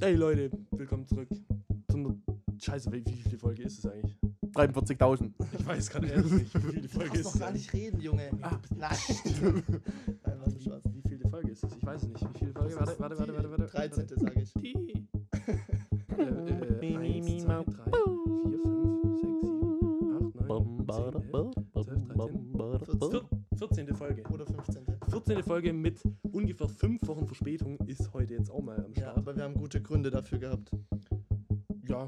Hey Leute, willkommen zurück. Zum Scheiße, wie, wie viele Folge ist es eigentlich? 43.000. Ich weiß gerade ehrlich nicht, wie viele Du Folge ist noch es gar eigentlich? nicht reden, Junge. Ah. Nein. Nein, für Spaß. Wie viele Folge ist es? Ich weiß es nicht. Wie viele Folge? Warte, warte, warte, warte, warte. 13. sage ich. Die. Äh, äh, eins, zwei, drei, vier, fünf, sechs, sieben, acht, neun, zehn, elf, vier- 14. Folge. Oder 15. 14. Folge mit ungefähr fünf Wochen Verspätung ist heute jetzt auch mal am Ja, Start. aber wir haben gute Gründe dafür gehabt. Ja,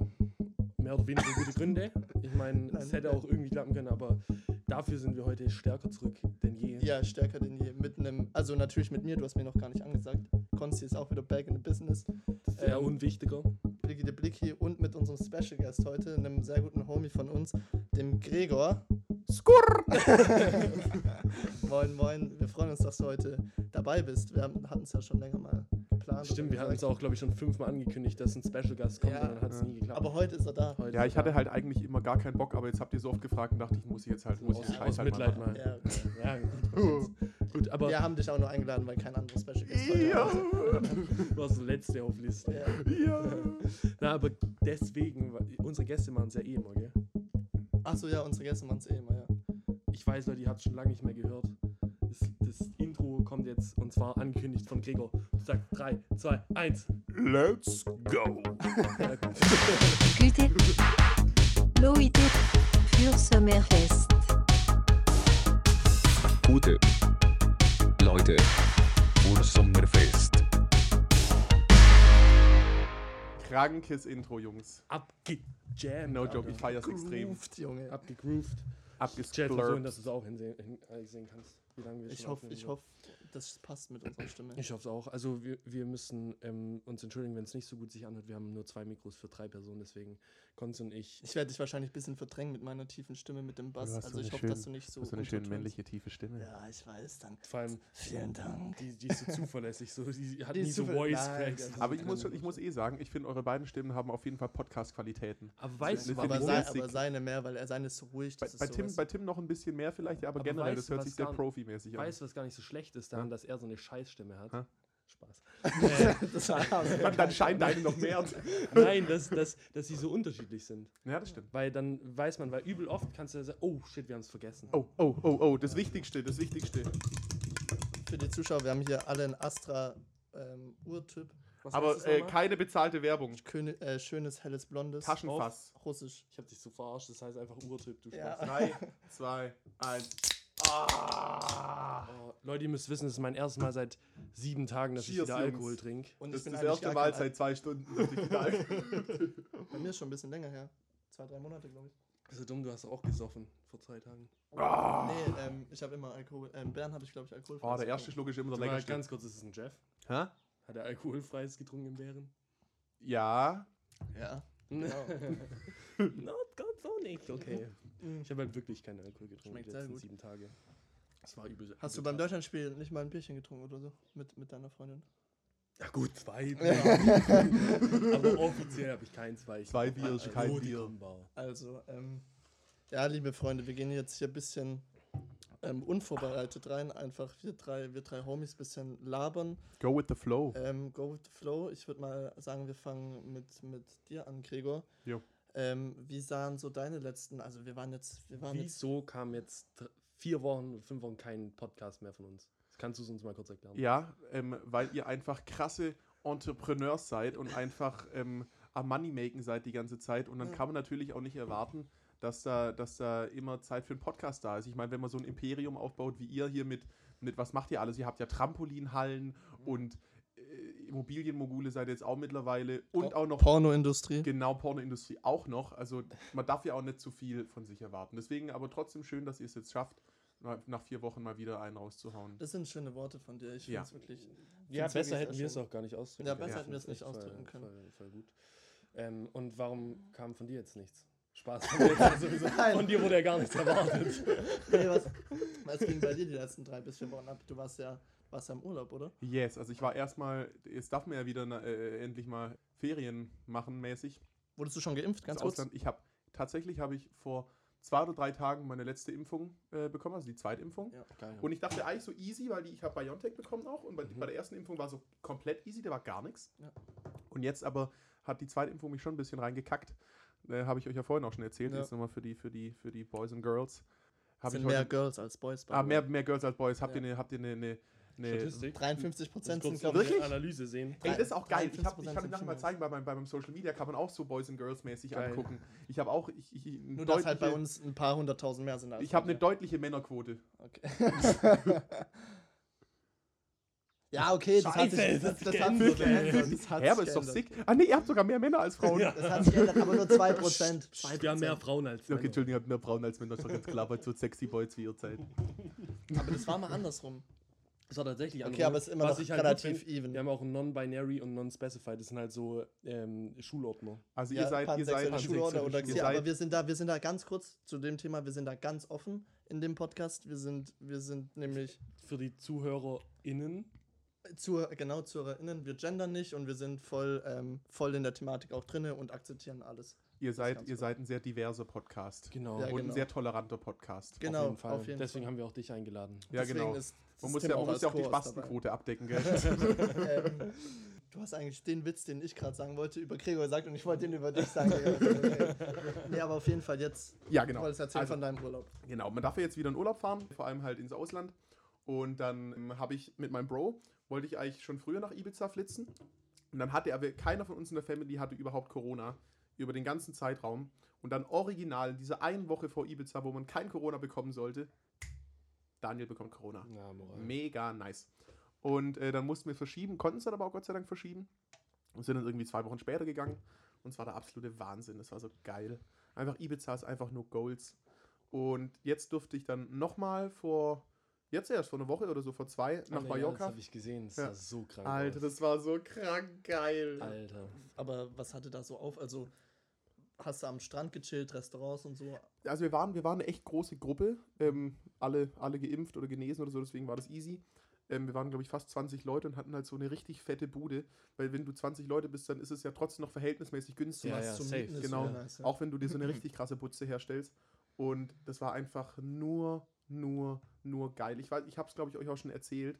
mehr oder weniger gute Gründe. Ich meine, es hätte auch irgendwie klappen können, aber dafür sind wir heute stärker zurück denn je. Ja, stärker denn je. Mit einem, also natürlich mit mir, du hast mir noch gar nicht angesagt. Konsti ist auch wieder back in the business. Sehr Ähm, unwichtiger. Blicky de Blicky und mit unserem Special Guest heute, einem sehr guten Homie von uns, dem Gregor. Skurr! moin, moin. Wir freuen uns, dass du heute dabei bist. Wir hatten es ja schon länger mal geplant. Stimmt, wir hatten es auch, glaube ich, schon fünfmal angekündigt, dass ein Special Gast kommt Ja. und dann hat es Ja. nie geklappt. Aber heute ist er da. Heute Ja, ich hatte er halt eigentlich immer gar keinen Bock, aber jetzt habt ihr so oft gefragt und dachte ich, muss ich jetzt halt, muss ich Scheiß halt Mitleid mal. Ja, okay. Ja, gut. gut, aber Wir haben dich auch nur eingeladen, weil kein anderer Special Guest heute Ja. du warst der Letzte auf Liste. Ja. ja. Na, aber deswegen, weil unsere Gäste machen es ja eh immer, gell? Achso, ja, unsere Gäste machen es eh immer, ja. Ich weiß, Leute, ihr habt es schon lange nicht mehr gehört. Das, das Intro kommt jetzt und zwar angekündigt von Gregor. Sagt 3, 2, 1. Let's go! QT. L'OIT für Sommerfest. Gute Leute und Sommerfest. Krankes Intro, Jungs. Abgejammt. No joke, ich feier's extrem. Grooved, Junge. Abgegrooved. Chat Abgesplurpt. versuchen, dass du es auch hinsehen, hin, äh, sehen kannst. Wie lange wir Ich hoffe, ich hoffe, das passt mit unserer Stimme. Ich hoffe es auch. Also wir, wir müssen ähm, uns entschuldigen, wenn es nicht so gut sich anhört. Wir haben nur zwei Mikros für drei Personen, deswegen Konz und ich. Ich werde dich wahrscheinlich ein bisschen verdrängen mit meiner tiefen Stimme, mit dem Bass. Du Also ich hoffe, schön- dass du nicht so. Du hast so eine schön untertönst. männliche, tiefe Stimme. Ja, ich weiß dann. Vor allem, Vielen Dank. die, die ist so zuverlässig. So, die hat Die nie so Voice Cracks. Aber ich muss, ich muss eh sagen, ich finde, eure beiden Stimmen haben auf jeden Fall Podcast-Qualitäten. Aber weißt du, Aber, sei, aber seine mehr, weil er seine ist so ruhig. Bei, ist bei, Tim, bei Tim noch ein bisschen mehr vielleicht, ja, aber, Aber generell, weißt das du, hört sich sehr profimäßig an. weißt du, was gar nicht so schlecht ist hm? dass er so eine Scheißstimme hat. Hm? Spaß. das dann scheint deine noch mehr. Nein, dass, dass, dass sie so unterschiedlich sind. Ja, das stimmt. Weil dann weiß man, weil übel oft kannst du ja sagen, oh shit, wir haben es vergessen. Oh, oh, oh, oh, das Wichtigste, das Wichtigste. Für die Zuschauer, wir haben hier alle einen Astra-Urtyp. Ähm, aber äh, keine bezahlte Werbung. König, äh, schönes, helles, blondes. Taschenfass. Auf Russisch. Ich hab dich so verarscht, das heißt einfach Urtyp, du ja. Spaß. 3, 2, 1. Oh, Leute, ihr müsst wissen, es ist mein erstes Mal seit sieben Tagen, dass ich Cheers, wieder Jungs. Alkohol trinke. Und Das ich ist bin das erste Mal seit zwei Stunden, dass ich wieder Al- Bei mir ist schon ein bisschen länger her. Zwei, drei Monate, glaube ich. So dumm, du hast auch gesoffen vor zwei Tagen. Ah. Nee, ähm, ich habe immer Alkohol. Ähm, Bern habe ich, glaube ich, Alkohol. Oh, der erste Schluck ist immer der längste. ganz kurz, ist es ein Jeff? Hä? Hat er alkoholfreies getrunken im Bären? Ja. Ja. Not ganz so nicht, okay. Mhm. Ich habe halt wirklich keinen Alkohol getrunken Schmeckt die letzten gut. sieben Tage. Das war übel. Hast du beim. Deutschlandspiel nicht mal ein Bierchen getrunken oder so? Mit, mit deiner Freundin? Ja gut, zwei Bier. Aber offiziell habe ich keins, weil ich Zwei Bier ist kein Bier. Also, ähm, ja, liebe Freunde, wir gehen jetzt hier ein bisschen ähm, unvorbereitet rein. Einfach wir drei, wir drei Homies bisschen labern. Go with the flow. Ähm, go with the flow. Ich würde mal sagen, wir fangen mit, mit dir an, Gregor. Jo. Ähm, wie sahen so deine letzten, also wir waren jetzt, wir waren jetzt, Wieso kam jetzt vier Wochen, fünf Wochen kein Podcast mehr von uns? Das kannst du uns mal kurz erklären. Ja, ähm, weil ihr einfach krasse Entrepreneurs seid und einfach ähm, am Moneymaken seid die ganze Zeit. Und dann Ja. kann man natürlich auch nicht erwarten, dass da, dass da immer Zeit für einen Podcast da ist. Ich meine, wenn man so ein Imperium aufbaut wie ihr hier mit, mit was macht ihr alles? Ihr habt ja Trampolinhallen und äh, Immobilienmogule seid ihr jetzt auch mittlerweile und auch noch Pornoindustrie. genau Pornoindustrie auch noch. Also man darf ja auch nicht zu viel von sich erwarten. Deswegen aber trotzdem schön, dass ihr es jetzt schafft, na- nach vier Wochen mal wieder einen rauszuhauen. Das sind schöne Worte von dir. Ich finde Ja. es wirklich. Ja, besser wirklich hätten wir es auch gar nicht ausdrücken Ja, können. besser Ich hätten wir es nicht ausdrücken voll, können. Voll, voll gut. Ähm, und warum kam von dir jetzt nichts? Spaß. Nein. von dir wurde ja gar nichts erwartet. Nee, was, was ging bei dir die letzten drei bis vier Wochen ab? Du warst ja, warst ja im Urlaub, oder? Yes, also ich war erstmal, jetzt darf man ja wieder äh, endlich mal Ferien machen mäßig. Wurdest du schon geimpft, ganz kurz? Ich habe tatsächlich habe ich vor zwei oder drei Tagen meine letzte Impfung äh, bekommen, also die Zweitimpfung. Ja. Geil. Und ich dachte eigentlich so easy, weil die, ich habe BioNTech bekommen auch und bei, Mhm. bei der ersten Impfung war so komplett easy, da war gar nichts. Ja. Und jetzt aber hat die zweite Impfung mich schon ein bisschen reingekackt. Äh, Habe ich euch ja vorhin auch schon erzählt. Ja. Jetzt nochmal für die, für, die, für die Boys and Girls. Hab sind ich mehr heute- Girls als Boys. ah, mehr, mehr Girls als Boys. Habt Ja. ihr eine, habt ihr eine, eine, eine Statistik. 53 Prozent sind, glaube ich. Analyse sehen. Ey, das ist auch geil. Ich, hab, 53% ich kann euch nachher mal zeigen, bei meinem, bei meinem Social Media kann man auch so Boys and Girls mäßig Geil. angucken. Ich habe auch, ich, ich, Nur, dass halt bei uns ein paar hunderttausend mehr sind. als ich habe eine deutliche Männerquote. Okay. ja, okay, das hat Scheiße, sich, das das, hat sich das hat sich geändert. Das hat Hä, aber sich ist doch sick. Ah, nee, ihr habt sogar mehr Männer als Frauen. Ja. Das hat sich geändert, aber nur 2%. Psst, Wir haben mehr Frauen als Okay, Männer. Entschuldigung, ihr habt mehr Frauen als Männer. Das ist doch ganz klar, weil so sexy Boys wie ihr seid. Aber das war mal andersrum. Das war tatsächlich Okay, aber es ist immer Was noch halt relativ find, even. Wir haben auch ein Non-Binary und Non-Specified. Das sind halt so ähm, Schulordner. Also Ja, ihr seid, ihr seid, Schulorder oder ihr ja, aber wir sind da, wir sind da ganz kurz zu dem Thema, wir sind da ganz offen in dem Podcast. Wir sind, wir sind nämlich Für die ZuhörerInnen. Zu, genau ZuhörerInnen, wir gendern nicht und wir sind voll, ähm, voll in der Thematik auch drinne und akzeptieren alles. ihr seid, ihr seid ein sehr diverser Podcast. Genau. Ja, und ein genau. sehr toleranter Podcast. Genau, auf jeden Fall. auf jeden Deswegen Fall. haben wir auch dich eingeladen. Ja, Deswegen genau. ist Man muss ja, man muss ja auch die Spastenquote abdecken, gell? ähm, du hast eigentlich den Witz, den ich gerade sagen wollte, über Gregor gesagt und ich wollte den über dich sagen. Digga. nee, aber auf jeden Fall jetzt, ja, du genau. wolltest erzählen Also, von deinem Urlaub. Genau, man darf ja jetzt wieder in Urlaub fahren, vor allem halt ins Ausland. Und dann ähm, habe ich mit meinem Bro, wollte ich eigentlich schon früher nach Ibiza flitzen. Und dann hatte aber keiner von uns in der Family hatte überhaupt Corona über den ganzen Zeitraum. Und dann original, diese eine Woche vor Ibiza, wo man kein Corona bekommen sollte, Daniel bekommt Corona. Ja. Mega nice. Und äh, dann mussten wir verschieben, konnten es dann aber auch Gott sei Dank verschieben. Und sind dann irgendwie zwei Wochen später gegangen. Und es war der absolute Wahnsinn. Das war so geil. Einfach Ibiza ist einfach nur Goals. Und jetzt durfte ich dann nochmal vor, jetzt erst vor einer Woche oder so, vor zwei, nach Ah, Ja, Das Mallorca. habe ich gesehen. Das Ja. sah so krank Alter, aus. das war so krank geil. Alter. Aber was hatte da so auf? Also hast du am Strand gechillt, Restaurants und so? Also wir waren, wir waren eine echt große Gruppe, ähm, alle, alle geimpft oder genesen oder so, deswegen war das easy. Ähm, wir waren, glaube ich, fast 20 Leute und hatten halt so eine richtig fette Bude, weil wenn du 20 Leute bist, dann ist es ja trotzdem noch verhältnismäßig günstig. Ja, ja, zum safe. Genau. nice, ja. Auch wenn du dir so eine richtig krasse Butze herstellst. Und das war einfach nur, nur, nur geil. Ich weiß, ich habe es, glaube ich, euch auch schon erzählt.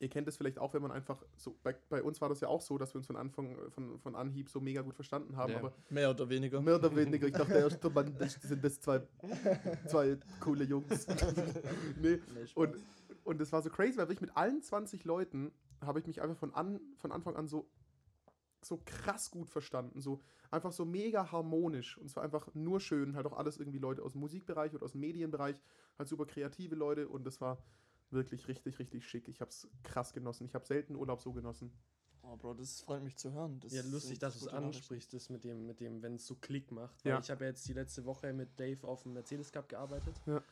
Ihr kennt es vielleicht auch, wenn man einfach so, bei, bei uns war das ja auch so, dass wir uns von Anfang, von, von Anhieb so mega gut verstanden haben, Ja. aber Mehr oder weniger. mehr oder weniger, ich dachte erst, Mann, das sind das zwei, zwei coole Jungs. nee, und, und das war so crazy, weil ich mit allen 20 Leuten habe ich mich einfach von, an, von Anfang an so, so krass gut verstanden. So einfach so mega harmonisch. Und es war einfach nur schön. Halt auch alles irgendwie Leute aus dem Musikbereich oder aus dem Medienbereich. Halt super kreative Leute. Und das war wirklich richtig, richtig schick. Ich habe es krass genossen. Ich habe selten Urlaub so genossen. Oh, Bro, das freut mich zu hören. Das Ja, lustig, dass du es ansprichst, das mit dem, mit dem, wenn es so Klick macht. Weil Ja. ich habe ja jetzt die letzte Woche mit Dave auf dem Mercedes Cup gearbeitet. Ja.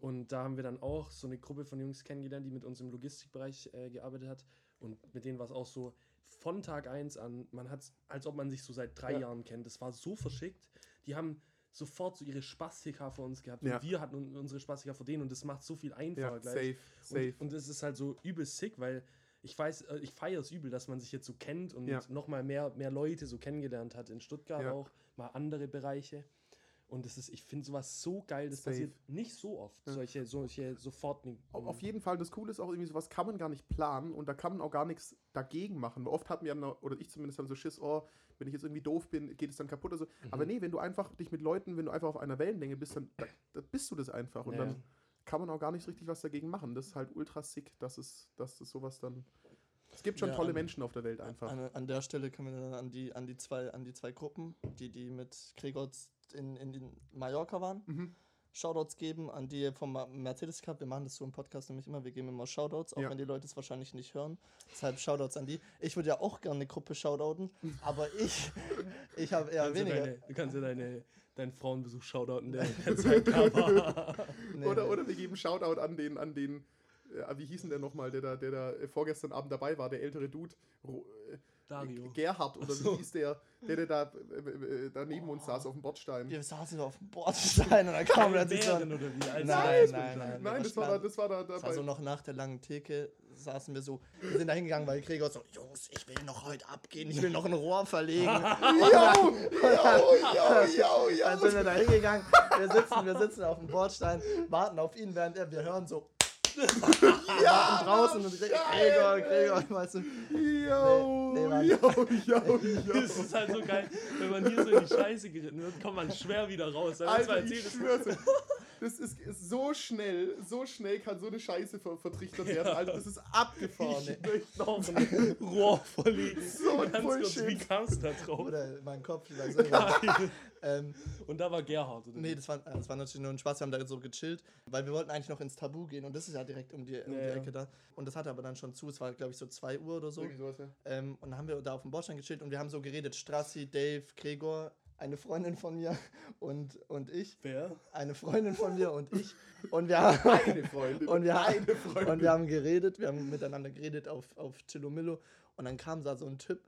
Und da haben wir dann auch so eine Gruppe von Jungs kennengelernt, die mit uns im Logistikbereich äh, gearbeitet hat. Und mit denen war es auch so von Tag 1 an, man hat als ob man sich so seit drei Ja. Jahren kennt. Das war so verschickt. Die haben sofort so ihre Spastika vor uns gehabt. Ja. Und wir hatten un- unsere Spastika vor denen und das macht so viel einfacher Ja, gleich. safe, safe. Und, und es ist halt so übel sick, weil ich weiß, äh, ich feiere es übel, dass man sich jetzt so kennt und Ja. nochmal mehr, mehr Leute so kennengelernt hat. In Stuttgart Ja. auch, mal andere Bereiche. Und das ist, ich finde sowas so geil, das Safe. passiert nicht so oft, Ja. solche, solche sofort. Au- Auf jeden Fall, das Coole ist auch irgendwie, sowas kann man gar nicht planen und da kann man auch gar nichts dagegen machen. Oft hatten wir, dann, oder ich zumindest, dann so Schiss, oh, wenn ich jetzt irgendwie doof bin, geht es dann kaputt oder so. Mhm. Aber nee, wenn du einfach dich mit Leuten, wenn du einfach auf einer Wellenlänge bist, dann, da, da bist du das einfach. Und Ja, dann kann man auch gar nicht richtig was dagegen machen. Das ist halt ultra sick, dass es, dass es sowas dann. Es gibt schon Ja, tolle an- Menschen auf der Welt einfach. An, an der Stelle können wir dann an die, an die, zwei, an die zwei Gruppen, die, die mit Gregor in, in den Mallorca waren, Mhm. Shoutouts geben, an die vom Mercedes Cup. Wir machen das so im Podcast nämlich immer, wir geben immer Shoutouts, auch Ja. wenn die Leute es wahrscheinlich nicht hören. Deshalb Shoutouts an die. Ich würde ja auch gerne eine Gruppe shoutouten, aber ich, ich habe eher kannst du, weniger. deine, du kannst ja deine, deinen Frauenbesuch shoutouten, der der Zeit. Nee, Oder, nee. oder wir geben Shoutout an den, an den, äh, wie hieß denn der nochmal, der da, der da äh, vorgestern Abend dabei war, der ältere Dude. Dario. Gerhard oder so. wie hieß der, der, der da, äh, äh, da neben uns saß auf dem Bordstein. Wir saßen auf dem Bordstein und dann kam so. Bären oder wie? Nein, Eis- nein, nein. Nein, das war da, das war da dabei. Das war so noch nach der langen Theke, saßen wir so, wir sind da hingegangen, weil Gregor so, Jungs, ich will noch heute abgehen, ich will noch ein Rohr verlegen. Yo, yo, yo, yo, Dann sind wir da hingegangen, wir sitzen, wir sitzen auf dem Bordstein, warten auf ihn, während er, wir hören so, ja, und draußen und direkt, Gregor, Gregor, weißt du. Yo, Nee, nee, yo, yo, yo. Das ist halt so geil, wenn man hier so in die Scheiße geritten wird, kommt man schwer wieder raus. Alter, ich dir. Das ist, ist so schnell, so schnell kann so eine Scheiße ver vertrichtert werden. Alter, das ist abgefahren. ich möchte noch ein Rohr verlegen. So ein Ganz kurz, Bullshit. wie kamst du da drauf? Oder mein Kopf, ich nicht. Ähm, Und da war Gerhard. Oder? nee, das war, das war natürlich nur ein Spaß, wir haben da so gechillt, weil wir wollten eigentlich noch ins Tabu gehen und das ist ja direkt um die, um Ja, die ja. Ecke da. Und das hatte aber dann schon zu, es war glaube ich so 2 Uhr oder so. Sowas, ja. Ähm, und dann haben wir da auf dem Bordstein gechillt und wir haben so geredet, Strassi, Dave, Gregor, eine Freundin von mir und, und ich, Wer? eine Freundin von mir und ich. Und wir haben, Eine Freundin. und wir, haben, eine Freundin. und wir haben geredet, wir haben miteinander geredet auf, auf Chillomillo und dann kam da so ein Typ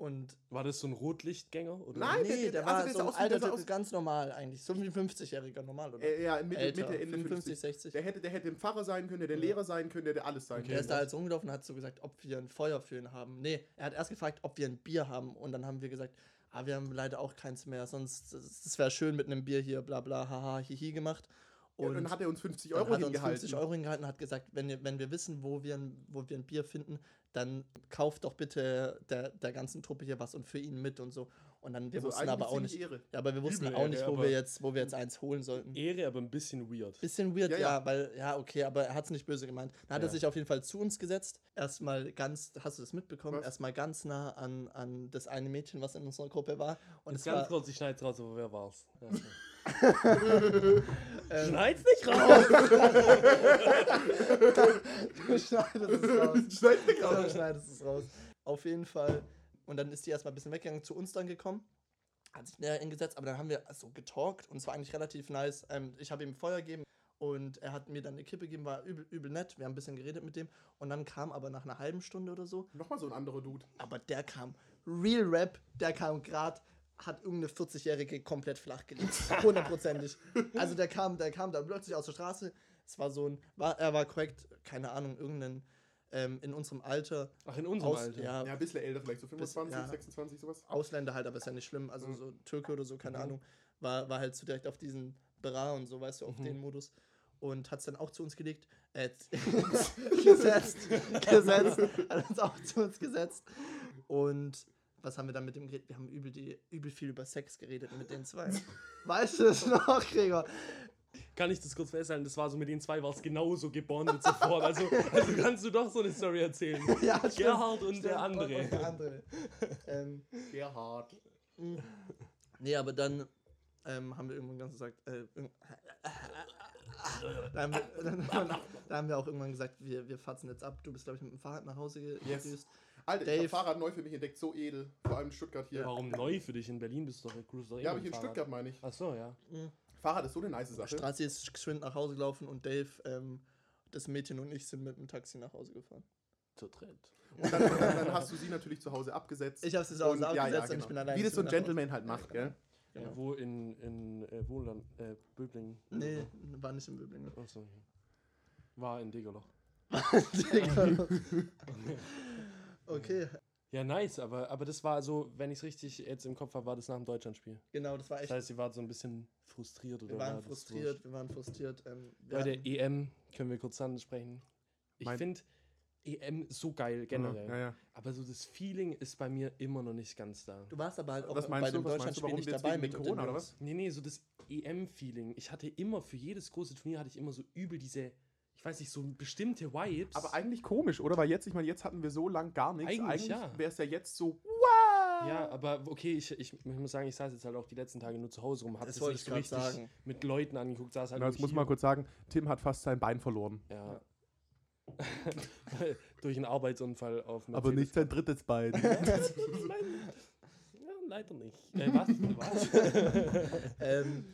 und War das so ein Rotlichtgänger? Oder? Nein, nee, der- der, also war der so ein alter der aus- ganz normal eigentlich, so wie ein 50-Jähriger normal, oder? Äh, ja, Mitte, Älter, Mitte, Ende 55, 50. 60. Der hätte, der hätte ein Pfarrer sein können, der hätte Lehrer sein können, der hätte alles sein Okay. Der können. ist da halt so rumgelaufen und hat so gesagt, ob wir ein Feuer für ihn haben. Nee, er hat erst gefragt, ob wir ein Bier haben. Und dann haben wir gesagt, ah, wir haben leider auch keins mehr. Sonst, das wäre schön mit einem Bier hier, bla bla, haha, hihi gemacht. Und Und dann hat er uns 50 dann Euro hat er uns hingehalten. 50 Euro hingehalten und hat gesagt, wenn, wenn wir wissen, wo wir, ein, wo wir ein Bier finden, dann kauft doch bitte der, der ganzen Truppe hier was und für ihn mit und so. Und dann, wir Also wussten aber auch nicht, Ehre. ja, aber wir wussten Übel auch Ehre, nicht, wo wir, jetzt, wo wir jetzt eins holen sollten. Ehre, aber ein bisschen weird. Bisschen weird, Ja, ja, ja. weil, ja, okay, aber er hat es nicht böse gemeint. Dann hat er Ja. sich auf jeden Fall zu uns gesetzt. Erstmal ganz, hast du das mitbekommen? Was? Erstmal ganz nah an, an das eine Mädchen, was in unserer Gruppe war. Und es ganz war, kurz, ich schneid's raus, aber wer war's? Ja. ähm, Schneid's nicht raus! du schneidest es raus. Schneid mich Du raus. schneidest es raus. Auf jeden Fall. Und dann ist die erstmal ein bisschen weggegangen, zu uns dann gekommen. Hat sich näher hingesetzt, aber dann haben wir so getalkt und es war eigentlich relativ nice. Ähm, ich habe ihm Feuer gegeben und er hat mir dann eine Kippe gegeben, war übel, übel nett. Wir haben ein bisschen geredet mit dem und dann kam aber nach einer halben Stunde oder so, Nochmal so ein anderer Dude. aber der kam Real Rap, der kam gerade, hat irgendeine 40-Jährige komplett flach gelegt. Hundertprozentig. Also der kam, der kam da plötzlich aus der Straße. Es war so ein, war, er war korrekt, keine Ahnung, irgendein ähm, in unserem Alter. Ach, in unserem Aus, Alter. Ja, Ja, ein bisschen älter, vielleicht so 25, ja. 26, sowas. Ausländer halt, aber ist ja nicht schlimm. Also Mhm. so Türke oder so, keine Mhm. Ahnung. War, war halt so direkt auf diesen Bra und so, weißt du, auf Mhm. den Modus. Und hat es dann auch zu uns gelegt. Äh, gesetzt. gesetzt. Hat uns auch zu uns gesetzt. Und was haben wir dann mit dem geredet? Wir haben übel, die, übel viel über Sex geredet mit den zwei. weißt du das noch, Gregor? Kann ich das kurz festhalten? Das war so, mit den zwei war es genauso gebondet sofort. Also, also kannst du doch so eine Story erzählen. Ja, stimmt, Gerhard und stimmt, der andere. Und der andere. ähm, Gerhard. Nee, aber dann ähm, haben wir irgendwann ganz gesagt, äh, da, haben wir, dann, da haben wir auch irgendwann gesagt, wir, wir fatzen jetzt ab. Du bist, glaube ich, mit dem Fahrrad nach Hause Yes. gedüst. Alter, ich Dave. habe Fahrrad neu für mich entdeckt, so edel. Vor allem in Stuttgart hier. Warum neu für dich? In Berlin bist du doch, cruise doch Ja, aber hier in Fahrrad. Stuttgart meine ich. Ach so, ja. Fahrrad ist so eine nice Sache. Straße ist geschwind nach Hause gelaufen und Dave, ähm, das Mädchen und ich sind mit dem Taxi nach Hause gefahren. Zu dritt. Und dann, dann, dann hast du sie natürlich zu Hause abgesetzt. Ich habe sie zu Hause Und- ja, ja, abgesetzt und genau. ich bin allein. Wie das so ein. Gentleman halt macht, gell? Genau. Ja, wo in, in äh, Wohnland, äh, Böblingen? Nee, war nicht in Böblingen. Ach so. War in Degerloch. okay, Ja, nice, aber, aber das war so, wenn ich es richtig jetzt im Kopf habe, war das nach dem Deutschlandspiel. genau, das war Das echt. heißt, sie war so ein bisschen frustriert oder Wir war waren das frustriert, wir waren frustriert. Ähm, wir Bei der EM können wir kurz ansprechen. Ich finde EM so geil generell. Ja, ja. Aber so das Feeling ist bei mir immer noch nicht ganz da. Du warst aber halt auch Was bei dem du? Du? Deutschlandspiel nicht dabei mit Corona oder was? Nee, nee, so das EM-Feeling. Ich hatte immer für jedes große Turnier hatte ich immer so übel diese, ich weiß nicht, so bestimmte Vibes. Aber eigentlich komisch, oder? Weil jetzt, ich meine, jetzt hatten wir so lang gar nichts. Eigentlich, Eigentlich, ja. wäre es ja jetzt so, wow! ja, aber okay, ich, ich, ich muss sagen, ich saß jetzt halt auch die letzten Tage nur zu Hause rum, hab Das das, nicht ich so richtig sagen. mit Leuten angeguckt, saß halt Na, jetzt muss man kurz sagen, Tim hat fast sein Bein verloren. Ja. Durch einen Arbeitsunfall auf Aber nicht sein drittes Bein. Nein. Ja, leider nicht. Äh, was? was? ähm,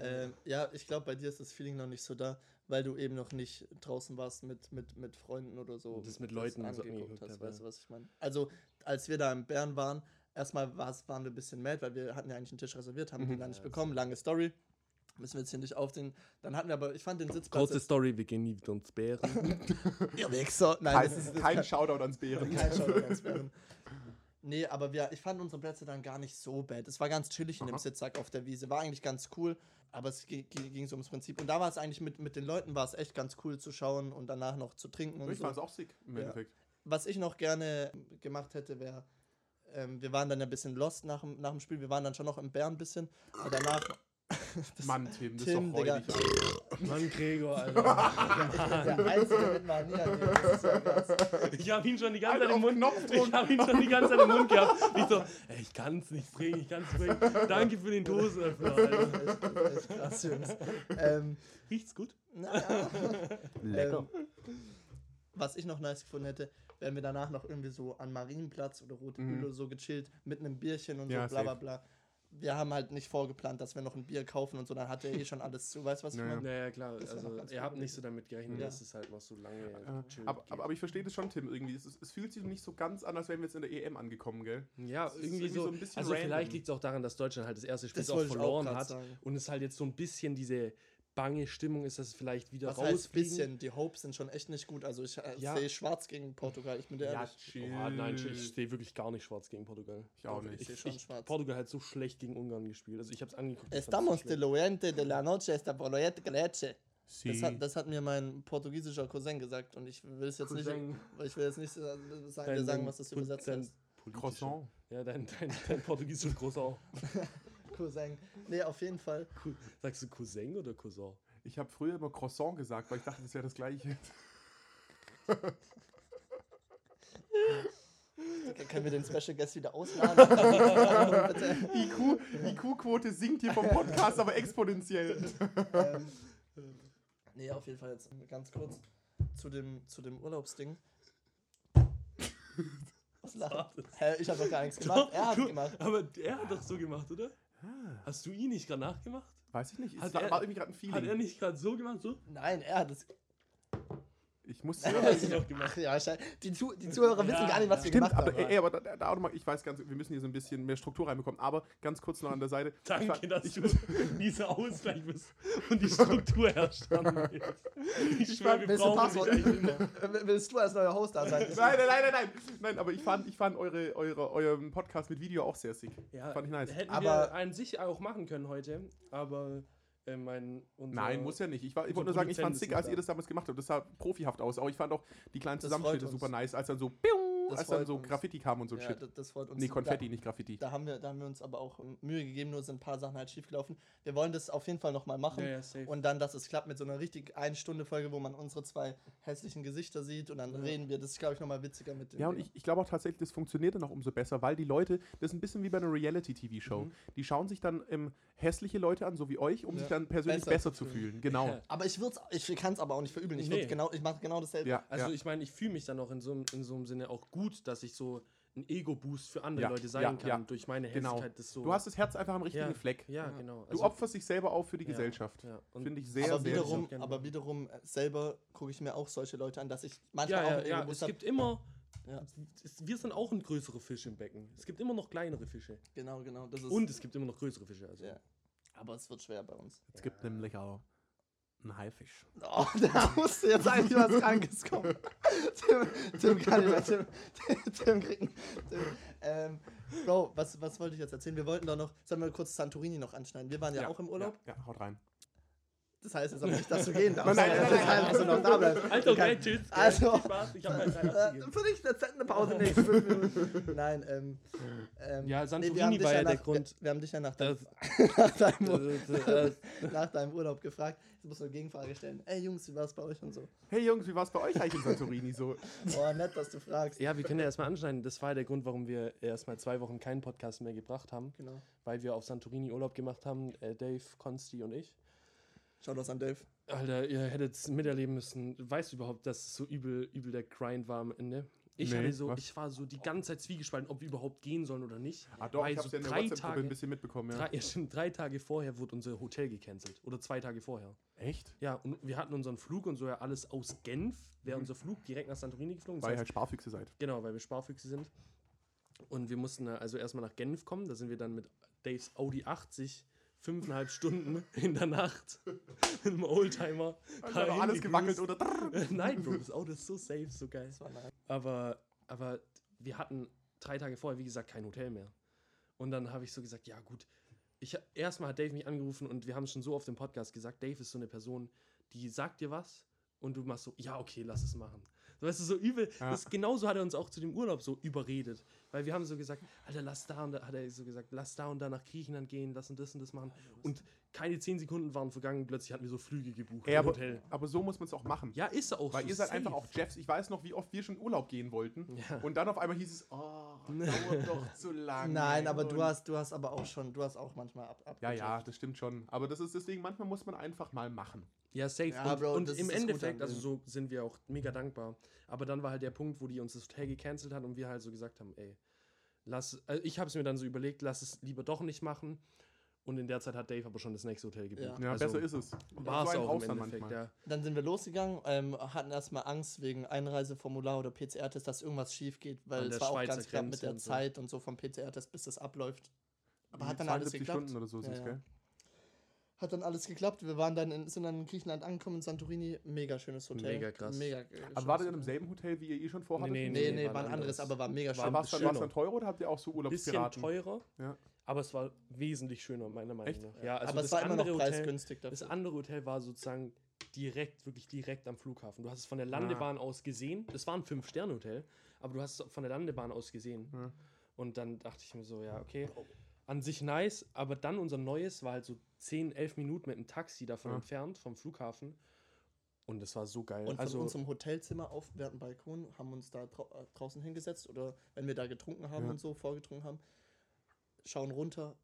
ähm, ja, ich glaube, bei dir ist das Feeling noch nicht so da, weil du eben noch nicht draußen warst mit, mit, mit Freunden oder so. Das mit das Leuten so angeguckt angeguckt hast, weißt du, was ich meine? Also, als wir da in Bern waren, erstmal waren wir ein bisschen mad, weil wir hatten ja eigentlich einen Tisch reserviert, haben Mhm. den dann nicht Ja, bekommen. Lange Story. Müssen wir jetzt hier nicht aufsehen. Dann hatten wir aber, ich fand den Sitzplatz. Kurze Story, wir gehen nie wieder uns Bären. Ihr Wichser. Nein, Kein, das ist kein Shoutout ans Bären. kein Shoutout ans Bären. Nee, aber wir, ich fand unsere Plätze dann gar nicht so bad. Es war ganz chillig in dem Aha. Sitzsack auf der Wiese. War eigentlich ganz cool, aber es ging, so ums Prinzip. Und da war es eigentlich mit, mit den Leuten war es echt ganz cool zu schauen und danach noch zu trinken und Ich so. fand es auch sick im Ja. Endeffekt. Was ich noch gerne gemacht hätte, wäre, ähm, wir waren dann ein bisschen lost nach, dem- nach dem Spiel. Wir waren dann schon noch im Bär ein bisschen. Aber danach. Das- Mann, Tim, das Tim, ist doch Digga. Alter. Mann, Gregor, Alter. der einzige mit ja krass. Ich hab ihn schon die ganze Halt Zeit im Mund. Knopfdruck. Ich hab ihn schon die ganze Zeit im Mund gehabt. Ich so, ey, ich kann's nicht bringen, ich kann's bringen. Danke für den Dosenöffner, Alter. Echt, echt krass, Jungs. Ähm, Riecht's gut? naja. Lecker. Ähm, was ich noch nice gefunden hätte, wären wir danach noch irgendwie so an Marienplatz oder Rote Mhm. Bühne oder so gechillt mit einem Bierchen und Ja, so, bla bla safe. bla. Wir haben halt nicht vorgeplant, dass wir noch ein Bier kaufen und so, dann hat er eh schon alles zu. Weißt du, was ich Ja, ja. meine? Naja, klar. Also, ihr habt nicht so damit gerechnet, Ja. dass es halt noch so lange Äh, aber, aber, aber ich verstehe das schon, Tim, irgendwie. Es, ist- es fühlt sich nicht so ganz an, als wären wir jetzt in der EM angekommen, gell? Ja, irgendwie, irgendwie so. so ein bisschen also vielleicht random. liegt es auch daran, dass Deutschland halt das erste Spiel Das auch ich auch verloren grad hat. sagen. Und es halt jetzt so ein bisschen diese bange Stimmung ist, dass es vielleicht wieder Was heißt rausfliegen. bisschen? Die Hopes sind schon echt nicht gut. Also ich äh, Ja. sehe schwarz gegen Portugal, ich bin dir Ja, ehrlich. chill. Oh, nein, ich sehe wirklich gar nicht schwarz gegen Portugal. Ich auch Ich nicht. sehe Ich, schon ich, schwarz. Portugal hat so schlecht gegen Ungarn gespielt. Also ich habe es angeguckt. ich so Estamos schlecht. deluente de la noche esta volete leche. Das hat, das hat mir mein portugiesischer Cousin gesagt und ich will es jetzt Cousin. nicht, ich will jetzt nicht sagen, Dein- sagen, was das übersetzt dein heißt. politischer- Croissant. Ja, dein, dein, dein portugiesischer Cousin. Cousin. Nee, auf jeden Fall. Sagst du Cousin oder Cousin? Ich habe früher immer Croissant gesagt, weil ich dachte, das wäre das Gleiche. Können wir den Special Guest wieder ausladen? Bitte. IQ, IQ-Quote sinkt hier vom Podcast, aber exponentiell. ähm, nee, auf jeden Fall jetzt ganz kurz zu dem, zu dem Urlaubsding. Was lacht? Hä, ich habe doch gar nichts gemacht. Er hat gemacht. Aber er hat doch so gemacht, oder? Hast du ihn nicht gerade nachgemacht? Weiß ich nicht. Es Hat war, er- war irgendwie gerade ein Hat er Feeling. nicht gerade so gemacht? So? Nein, er hat es. Ich muss Ja, gemacht. Ja, die, Zu die Zuhörer wissen gar nicht, was wir Stimmt, gemacht aber, haben. ey, aber da, da, auch noch mal, ich weiß ganz, wir müssen hier so ein bisschen mehr Struktur reinbekommen, aber ganz kurz noch an der Seite. Danke, ich, dass ich, du dieser Ausgleich bist und die Struktur ist. Ich schwöre, wir brauchen dich eigentlich immer. Willst du als neuer Host da sein? Nein, nein, nein, nein, nein, nein, aber ich fand, ich fand eure, eure, euren Podcast mit Video auch sehr sick. Ja, Fand ich nice. Hätten Aber- wir an sich auch machen können heute, aber äh, mein. Nein, muss ja nicht. Ich, war- ich wollte nur sagen, ich fand ist sick, als ihr das damals gemacht habt. Das sah profihaft aus. Auch ich fand auch die kleinen Zusammenschnitte super nice, als dann so, piu, Das als dann so uns. Graffiti kam und so ein Ja, Shit. das, das freut uns. Nee, Konfetti, Da, nicht Graffiti. da, haben wir, da haben wir uns aber auch Mühe gegeben, nur sind ein paar Sachen halt schief gelaufen. Wir wollen das auf jeden Fall nochmal machen. Ja, ja, safe. Und dann, dass es klappt mit so einer richtig ein Stunde Folge, wo man unsere zwei hässlichen Gesichter sieht und dann reden wir. Das ist, glaube ich, nochmal witziger mit dem. Ja, und ich, ich glaube auch tatsächlich, das funktioniert dann auch umso besser, weil die Leute, das ist ein bisschen wie bei einer Reality-TV-Show. Mhm. Die schauen sich dann ähm, hässliche Leute an, so wie euch, um Ja. sich dann persönlich Besser besser, zu fühlen. fühlen. Genau. Ja. Aber ich ich kann es aber auch nicht verübeln. Ich, Nee. genau, ich mache genau dasselbe. Ja, Also ja. ich meine, ich fühle mich dann auch in so, in so einem Sinne auch gut, dass ich so ein Ego-Boost für andere Ja, Leute sein ja, kann ja. durch meine Genau. Hässlichkeit. Das so, Du hast das Herz einfach am richtigen ja, Fleck. Ja, genau. Du opferst dich selber auf für die ja, Gesellschaft. Finde ich sehr, aber sehr wiederum, gut. aber wiederum äh, selber gucke ich mir auch solche Leute an, dass ich manchmal ja, auch ja, Ego-Boost es hab. gibt immer. Ja. Es, wir sind auch ein größerer Fisch im Becken. Es gibt immer noch kleinere Fische. Genau, genau. Das ist, Und es gibt immer noch größere Fische. Also. Ja. aber es wird schwer bei uns. Es gibt nämlich auch einen Haifisch. Oh, da musste jetzt eigentlich was Krankes kommen. Tim, Tim kann nicht mehr. Tim, Tim, einen- Tim, ähm, Bro, was, was wollte ich jetzt erzählen? Wir wollten doch noch, sollen wir kurz Santorini noch anschneiden? Wir waren ja, auch im Urlaub. Ja, ja, haut rein. Das heißt jetzt aber nicht, dass du gehen darfst. Nein, nein, nein, das nein, heißt, nein. dass du noch da bleibst. Also, okay, tschüss. Also- Viel Spaß. Ich habe meine Zeit Äh, abgegeben. für dich eine Zettenpause nächste fünf Minuten. Nein, ähm, ähm, Ja, Santorini dich war ja nach, der Grund. Wir, wir haben dich ja nach, deinem, nach, das, nach deinem Urlaub gefragt. Jetzt musst du eine Gegenfrage stellen. Ey Jungs, wie war es bei euch und so? Hey Jungs, wie war es bei euch eigentlich in Santorini so? Boah, nett, dass du fragst. ja, wir können ja erstmal anschneiden. Das war der Grund, warum wir erstmal zwei Wochen keinen Podcast mehr gebracht haben. Genau. Weil wir auf Santorini Urlaub gemacht haben. Äh, Dave, Konsti und ich. Schau das an Dave. Alter, ihr hättet es miterleben müssen. Weißt du überhaupt, dass es so übel, übel der Grind war am Ende? Ich, Nee, so, was? ich war so die ganze Zeit zwiegespalten, ob wir überhaupt gehen sollen oder nicht. Ah doch, Weil ich hab's so ja in der drei WhatsApp-Gruppe Tage- ein bisschen mitbekommen, ja. Drei, ja, stimmt, drei Tage vorher wurde unser Hotel gecancelt. Oder zwei Tage vorher. Echt? Ja, und wir hatten unseren Flug und so ja alles aus Genf. Wäre unser Flug direkt nach Santorini geflogen. Weil ihr halt Sparfüchse seid. Genau, weil wir Sparfüchse sind. Und wir mussten äh, also erstmal nach Genf kommen. Da sind wir dann mit Daves Audi 80 fünfeinhalb Stunden in der Nacht mit einem Oldtimer. Hat doch alles gewackelt oder? Nein, Bro, das Auto ist so safe, so geil. Aber, aber wir hatten drei Tage vorher, wie gesagt, kein Hotel mehr. Und dann habe ich so gesagt, ja gut. Ich, erstmal hat Dave mich angerufen und wir haben schon so auf dem Podcast gesagt, Dave ist so eine Person, die sagt dir was und du machst so, ja, okay, lass es machen. So, weißt du, so übel. Ja. Das, genauso hat er uns auch zu dem Urlaub so überredet. Weil wir haben so gesagt, Alter, lass da und da, hat er so gesagt, lass da und da nach Griechenland gehen, lass und das und das machen. Und keine zehn Sekunden waren vergangen, plötzlich hatten wir so Flüge gebucht Ey, im aber, Hotel. aber so muss man es auch machen. Ja, ist auch Weil so ihr seid safe. einfach auch Jeffs. Ich weiß noch, wie oft wir schon Urlaub gehen wollten. Ja. Und dann auf einmal hieß es, oh, dauert doch zu lang. Nein, aber du hast, du hast aber auch schon, du hast auch manchmal ab, Ja, ja, abgecheckt. das stimmt schon. Aber das ist deswegen, manchmal muss man einfach mal machen. Ja, safe. Ja, und Bro, und im Endeffekt, also so sind wir auch mega dankbar. Aber dann war halt der Punkt, wo die uns das Hotel gecancelt hat und wir halt so gesagt haben, ey, lass, also ich habe es mir dann so überlegt, lass es lieber doch nicht machen. Und in der Zeit hat Dave aber schon das nächste Hotel gebucht. Ja, also, besser ist es. War es So auch im dann Endeffekt, manchmal. ja. Dann sind wir losgegangen, ähm, hatten erstmal Angst wegen Einreiseformular oder PCR-Test, dass irgendwas schief geht, weil An es war auch Schweizer ganz knapp mit der und so. Zeit und so vom PCR-Test, bis das abläuft. Aber Die hat dann alles 72 geklappt. Stunden oder so Ja, ja. gell? Hat dann alles geklappt. Wir waren dann in, sind dann in Griechenland angekommen, in Santorini. Mega schönes Hotel. Mega krass. Mega, äh, Aber war der denn im selben Hotel, wie ihr eh schon vorhattet? Nee, Nee, nee, Nee, war ein anderes, aber war mega War schön. War es dann, dann teurer oder habt ihr auch so Bisschen Urlaubspiraten? teurer, Ja. aber es war wesentlich schöner, meiner Meinung Echt? nach. Ja, also aber das es war immer noch andere Hotel- preisgünstig Das andere Hotel war sozusagen direkt, wirklich direkt am Flughafen. Du hast es von der Landebahn aus gesehen. Das war ein Fünf-Sterne-Hotel, aber du hast es von der Landebahn aus gesehen. Ja. Und dann dachte ich mir so, ja, okay, an sich nice, aber dann unser neues war halt so 10, 11 Minuten mit einem Taxi davon Ja. entfernt, vom Flughafen. Und das war so geil. Und von also, unserem Hotelzimmer auf, wir hatten Balkon, haben uns da äh, draußen hingesetzt oder wenn wir da getrunken haben Ja. und so, vorgetrunken haben, schauen runter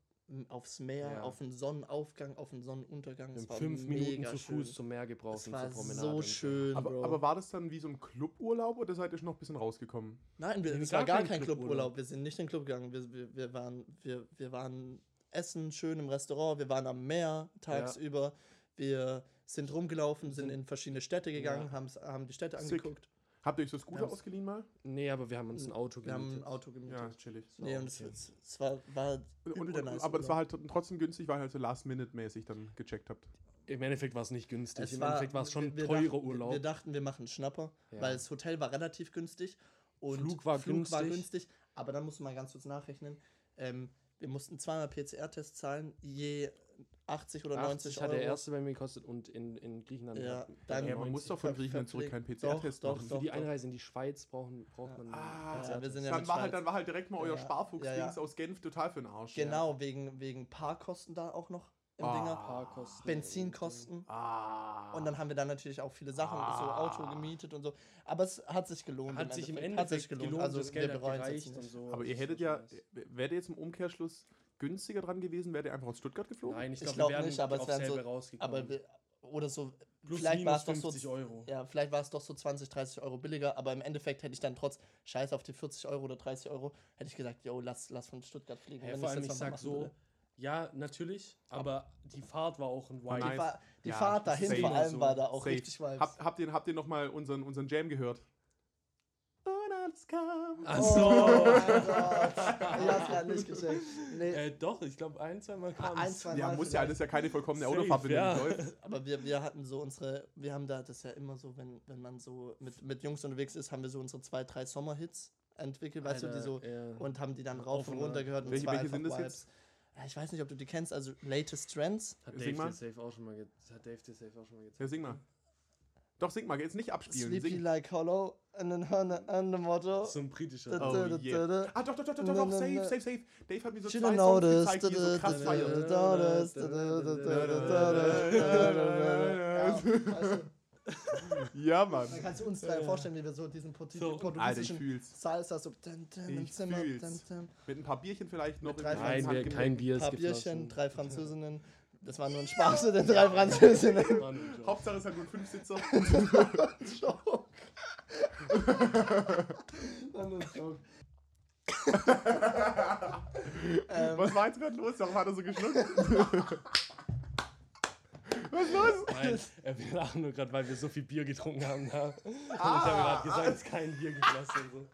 aufs Meer, Ja. auf den Sonnenaufgang, auf den Sonnenuntergang. Es fünf Minuten zu schön. Fuß zum Meer gebraucht Es war zur Promenade. so schön, Aber, Bro. aber war das dann wie so ein Cluburlaub oder seid ihr schon noch ein bisschen rausgekommen? Nein, wir, es gar war gar kein Cluburlaub. Wir sind nicht in den Club gegangen. Wir, wir, wir, waren, wir, wir waren essen, schön im Restaurant. Wir waren am Meer tagsüber. Wir sind rumgelaufen, sind in verschiedene Städte gegangen, Ja. haben die Städte Sick. angeguckt. Habt ihr euch so Scooter Wir ausgeliehen mal? Nee, aber wir haben uns ein Auto Wir haben ein gemietet. Auto gemietet. Ja, chillig. Nee, auch und es, okay. war, war Und, und, nice aber es war halt trotzdem günstig, weil ihr halt so Last-Minute-mäßig dann gecheckt habt. Im Endeffekt war es nicht günstig. Es Im war- Endeffekt war es schon wir- wir teurer dachten, Urlaub. Wir dachten, wir machen Schnapper, Ja. weil das Hotel war relativ günstig und Flug war günstig. günstig. Aber dann musste man ganz kurz nachrechnen. Ähm, wir mussten zweimal PCR-Test zahlen, je 80 oder 90 80 Euro. hat der erste bei mir gekostet und in, in Griechenland. Ja, dann- Ja, man 90. muss doch von Griechenland zurück keinen PCR-Test machen. doch, Für die doch. Einreise in die Schweiz brauchen, braucht man. Ah, Ja, wir sind ja dann, war halt, dann war halt direkt mal euer Ja, Sparfuchs-Dings ja, ja. aus Genf total für den Arsch. Genau, wegen, wegen Parkkosten da auch noch im Ah. Dinger. Fahrkosten. Benzinkosten. Ah. Und dann haben wir dann natürlich auch viele Sachen, so Auto gemietet und so. Aber es hat sich gelohnt. Hat sich im Endeffekt. Endeffekt hat sich gelohnt. gelohnt, Also das wir bereuen es nicht. so. Aber ihr hättet ja, ihr jetzt im Umkehrschluss günstiger dran gewesen, wärt ihr einfach aus Stuttgart geflogen? Nein, ich Ich glaube, glaub nicht, aber es wären so-. Aber wir, oder so, Plus vielleicht war es doch so 50 Euro. Ja, vielleicht war es doch so 20, 30 Euro billiger, aber im Endeffekt hätte ich dann trotz Scheiß auf die 40 Euro oder 30 Euro, hätte ich gesagt, yo, lass, lass von Stuttgart fliegen. Ja, wenn vor allem, ich sag so, würde. ja, natürlich, aber die Fahrt war auch ein Vibe. Die, Fa die Ja, Fahrt dahin vor allem So, war da auch Safe. richtig Vibes. Habt, habt ihr, habt ihr nochmal unseren, unseren Jam gehört? Alles kam. Ach Oh so. mein Gott. Ich hab's gerade nicht gecheckt. Nee, Äh, doch, ich glaube, ein, zwei Mal kam ein, es. zwei Ja, Mal muss ja, vielleicht. das ist ja keine vollkommene Safe, Autofahrt, wenn ja. Aber wir, wir hatten so unsere, wir haben da, das ist ja immer so, wenn, wenn man so mit, mit Jungs unterwegs ist, haben wir so unsere zwei, drei Sommerhits entwickelt, weißt du, die so, ja. und haben die dann rauf Auf und runter gehört und Welche- sind das Vibes. Ja, ich weiß nicht, ob du die kennst, also Latest Trends. Hat Sing Dave mal. dir safe auch schon mal ge hat Dave dir safe auch schon mal gezeigt. Ja, sing mal. Doch, sing mal, jetzt nicht abspielen. Sleepy Sing. like hollow and then honey and the motto. So ein britischer. Oh, yeah. Ah, doch, doch, doch, doch, doch, safe, safe, safe. Dave hat mir so Should zwei Songs gezeigt, die so krass feiern. Ja, weißt du, Ja, Mann. Dann kannst du uns da vorstellen, wie wir so diesen portugiesischen. Salsa so Ich Zimmer. fühl's. Mit ein paar Bierchen vielleicht noch. Drei Nein, kein Bier Ein ist paar Bierchen, geflossen. drei Französinnen. Das war nur ein Spaß mit den drei Französinnen. Hauptsache es hat nur fünf Sitzer. Joke. ähm, Was war jetzt gerade los? Warum hat er so geschluckt? Was ist los? Nein, äh, wir lachen nur gerade, weil wir so viel Bier getrunken haben. Da. Und ich Ah. habe gerade gesagt, es ist kein Bier geflossen. So.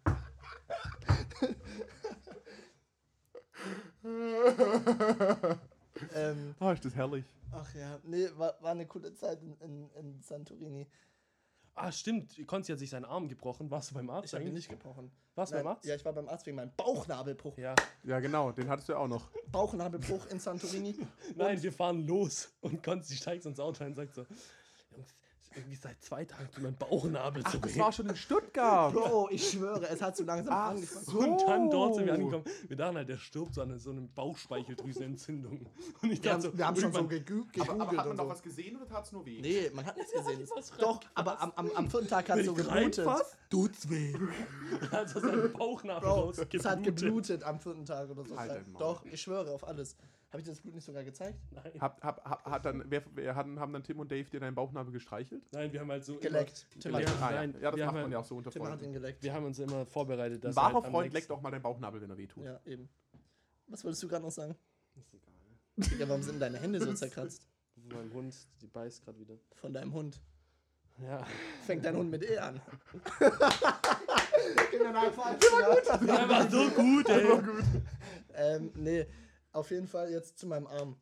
ähm, Ah, ist das herrlich. ach ja, nee, war, war eine coole Zeit in, in, in Santorini. Ah, stimmt. Konzi hat sich seinen Arm gebrochen. Warst du beim Arzt? Ich habe ihn nicht gebrochen. Warst du beim Arzt? Ja, ich war beim Arzt wegen meinem Bauchnabelbruch. Ja. Ja, genau, den hattest du ja auch noch. Bauchnabelbruch in Santorini. Nein, wir fahren los und Konzi steigt ins Auto und sagt so: Jungs, ist irgendwie seit zwei Tagen tut mein Bauchnabel Ach, so das war schon in Stuttgart. Bro, ich schwöre, es hat so langsam Ach angefangen. so. Und dann dort sind wir angekommen. Wir dachten halt, der stirbt so an so einem Bauchspeicheldrüsenentzündung. Und ich Wir dachte haben, so, wir haben schon so gegoogelt Aber, aber hat man noch so. was gesehen oder tat es nur weh? Nee, man hat nichts gesehen. was Doch, aber am, am, am vierten Tag hat es so geblutet. Tut's weh. hat er seinen Bauchnabel Bro, raus es hat geblutet am vierten Tag oder so. Halt. Doch, ich schwöre auf alles. Habe ich dir das Blut nicht sogar gezeigt? Nein. Hab, hab, hab, hat dann, wer, wer haben, haben dann Tim und Dave dir deinen Bauchnabel gestreichelt? Nein, wir haben halt so. Geleckt. Immer, Tim haben, Ah, ja. nein, ja, das wir, macht haben, man ja auch so unter Tim hat ihn Freunden. geleckt. wir haben uns immer vorbereitet, Ein dass wahrer halt Freund nächsten- leckt auch mal deinen Bauchnabel, wenn er wehtut. Ja, eben. Was wolltest du gerade noch sagen? Ist egal. Digga, warum sind deine Hände so zerkratzt? Mein Hund, die beißt gerade wieder. Von deinem Hund. Ja. Fängt dein Hund mit E an. High Five, Digga. Der war so gut, ey. Ähm, nee, auf jeden Fall jetzt zu meinem Arm.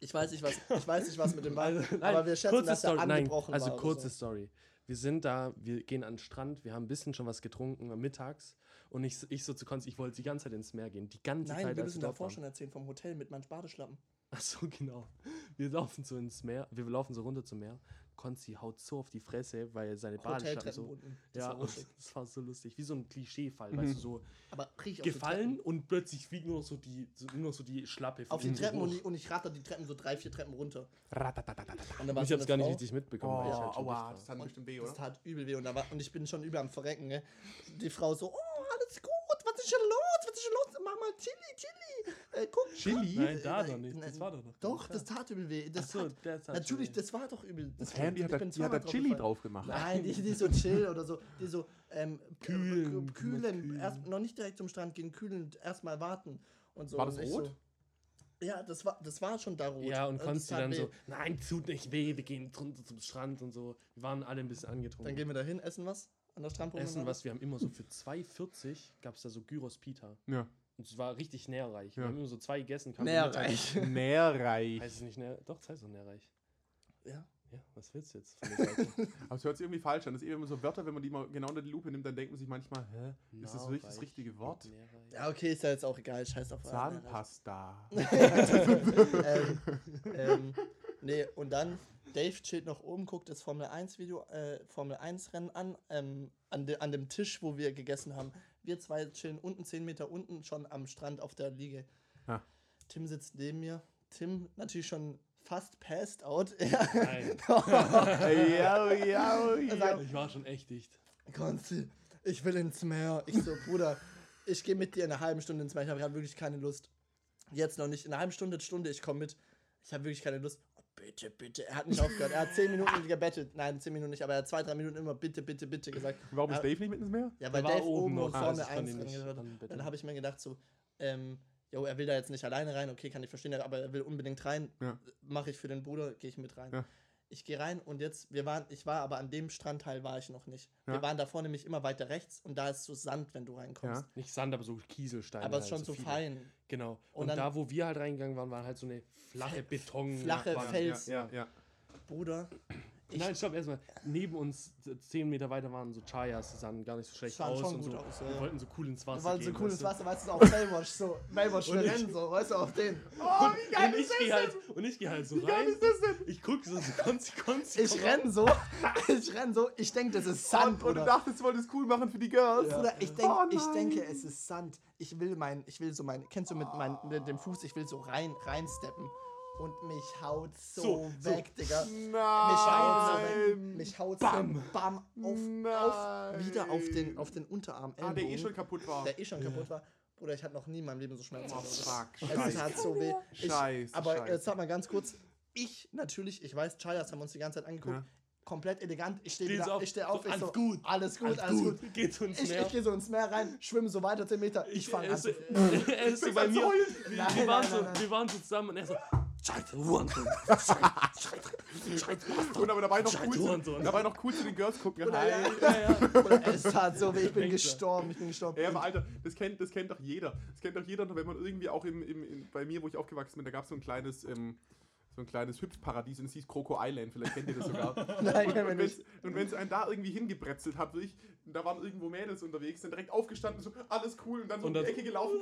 Ich weiß nicht, was, ich weiß nicht, was mit dem war, Also, aber wir schätzen, kurze dass er Story, nein, angebrochen also war. kurze so. Story. Wir sind da, wir gehen an den Strand, wir haben ein bisschen schon was getrunken mittags und ich, ich so zu Konzi, ich wollte die ganze Zeit ins Meer gehen, die ganze Nein, Zeit, wir müssen wir dort davor schon erzählen vom Hotel mit meinem Badeschlappen. Ach so, genau. Wir laufen so ins Meer, wir laufen so runter zum Meer. Konzi haut so auf die Fresse, weil seine Badeschlappen so. unten. Das Ja, war das war so lustig, wie so ein Klischeefall, weißt du, so Aber gefallen und plötzlich fliegt nur noch so die, so, nur noch so die Schlappe Auf die Treppen und und ich ratter die Treppen so drei, vier Treppen runter. Und war Ich hab's gar nicht richtig mitbekommen, weil ich halt schon aua, das hat bestimmt weh, Das oder? tat übel weh und, da war, und ich bin schon übel am Verrecken. Ne? Die Frau so, oh, alles gut, was ist denn los? Was ist denn los? Mach mal Chili, Chili. Äh, guck, Chili? Nein, da Nein, doch nicht. Das war doch noch. Doch, das tat übel weh. Das Ach so, tat, der tat natürlich, das war doch übel. Das die ich hat da, bin die hat da Chili gefallen. drauf gemacht. Nein, die, die so chill oder so. Die so, ähm, Kühlen, äh, kühlen, kühlen. erst, noch nicht direkt zum Strand gehen, kühlen, erstmal warten. Und so. War das rot? So, ja, das war, das war schon da rot. Ja, und das konntest du dann weh. so, nein, tut nicht weh, wir gehen drunter zum Strand und so. Wir waren alle ein bisschen angetrunken. Dann gehen wir da hin, essen was an der Strandpromenade. Essen was, wir haben immer so für 2,40 gab es da so Gyros Pita. Ja. Und es war richtig nährreich. Wir Ja. haben immer so zwei gegessen. Nährreich. Nährreich. Heißt es nicht nähr? Doch, das heißt doch nährreich. Ja. Ja, was willst du jetzt? Aber es hört sich irgendwie falsch an. Das ist eben immer so Wörter, wenn man die mal genau unter die Lupe nimmt, dann denkt man sich manchmal, hä? Ist das wirklich das richtige Wort? Ja, okay, ist ja jetzt auch egal. Scheiß auf Zahnpasta. ähm, ähm, nee, und dann, Dave chillt noch oben, guckt das Formel 1 Video, äh, Formel 1 Rennen an, ähm, an, de, an dem Tisch, wo wir gegessen haben. Wir zwei chillen unten, 10 Meter unten, schon am Strand auf der Liege. Ja. Tim sitzt neben mir. Tim natürlich schon fast passed out. Ja. Nein, ja, ja, ja. sagt, ich war schon echt dicht. Konzi, ich will ins Meer. Ich so, Bruder, ich gehe mit dir in einer halben Stunde ins Meer. Ich habe gerade wirklich keine Lust. Jetzt noch nicht. In einer halben Stunde, Stunde, ich komme mit. Ich habe wirklich keine Lust. Bitte, bitte. Er hat nicht aufgehört. Er hat zehn Minuten gebettet. Nein, zehn Minuten nicht, aber er hat zwei, drei Minuten immer bitte, bitte, bitte gesagt. Warum ist. Dave nicht mit ins Meer? Ja, weil Dave oben noch. und Ah, Formel ich konnte 1 ihn drin nicht gehört. dann. Dann habe ich mir gedacht, so, ähm, jo, er will da jetzt nicht alleine rein, okay, kann ich verstehen, aber er will unbedingt rein. Ja. Mache ich für den Bruder, gehe ich mit rein. Ja. Ich gehe rein und jetzt, wir waren, ich war aber an dem Strandteil war ich noch nicht. Ja. Wir waren davor nämlich immer weiter rechts und da ist so Sand, wenn du reinkommst. Ja. Nicht Sand, aber so Kieselsteine. Aber es ist halt, schon so viele. fein. Genau. Und Und, dann- da, wo wir halt reingegangen waren, waren halt so eine flache Beton. flache. Fels- Ja, ja, ja. Bruder, ich- Nein, stopp, erstmal. Neben uns, z- zehn Meter weiter, waren so Chayas, die sahen gar nicht so schlecht Sahen aus. schon und gut so. aus, ja, Wir ja. wollten so cool ins Wasser wir waren so gehen. cool ins? Wasser, weißt du, auf Baywatch, so, Baywatch Und ich- Rennen, so, weißt du, auf den. Oh, wie geil Und ich ist gehe das halt, denn? und ich gehe halt so Wie geil rein. ist das denn? Ich gucke so, so konzi, konzi. Ich renn so, ich renn so, ich denke, das ist Sand, Und, und du dachtest, du wolltest cool machen für die Girls. Bruder, ich, denk, Oh ich denke, es ist Sand. Ich will mein, ich will so mein, kennst du mit, mein, mit dem Fuß, ich will so rein, reinsteppen. Und mich haut so, So, so. weg, Digga. Nein. Mich haut so weg. Mich haut Bam. so bam auf, auf, wieder auf den, auf den Unterarm. Ah, der eh schon kaputt war. der eh schon kaputt war. Bruder, ich hatte noch nie in meinem Leben so Schmerzen. Oh, fuck. Es Scheiße. tat so weh. Ich, Scheiße, aber scheiße. jetzt sag mal ganz kurz. Ich natürlich, ich weiß, Chayas haben uns die ganze Zeit angeguckt. Ja. Komplett elegant. Ich stehe auf, ich stehe so, auf, ich alles so, gut. alles gut, alles, gut. Geht so ins Ich, Meer. ich gehe so ins Meer rein, schwimme so weiter 10 Meter. Ich fange an er ist so bei mir. Wir, Nein, wir, waren nein, so, nein, wir waren so zusammen und er so, Scheiße, Hurensohn. Und aber dabei noch Scheiß cool zu, dabei noch cool zu den Girls gucken. Oder ja. Ja, ja. Oder es tat so weh, ich bin gestorben, ich bin gestorben. Ja, aber Alter, das kennt, das kennt doch jeder. Das kennt doch jeder, wenn man irgendwie auch im, im, in, bei mir, wo ich aufgewachsen bin, da gab es so ein kleines, ähm, so ein kleines Hüpfparadies und es hieß Croco Island, vielleicht kennt ihr das sogar. Nein, und und wenn es einen da irgendwie hingebrezelt hat, wirklich, da waren irgendwo Mädels unterwegs, sind direkt aufgestanden, so, alles cool, und dann so Und um die Ecke gelaufen.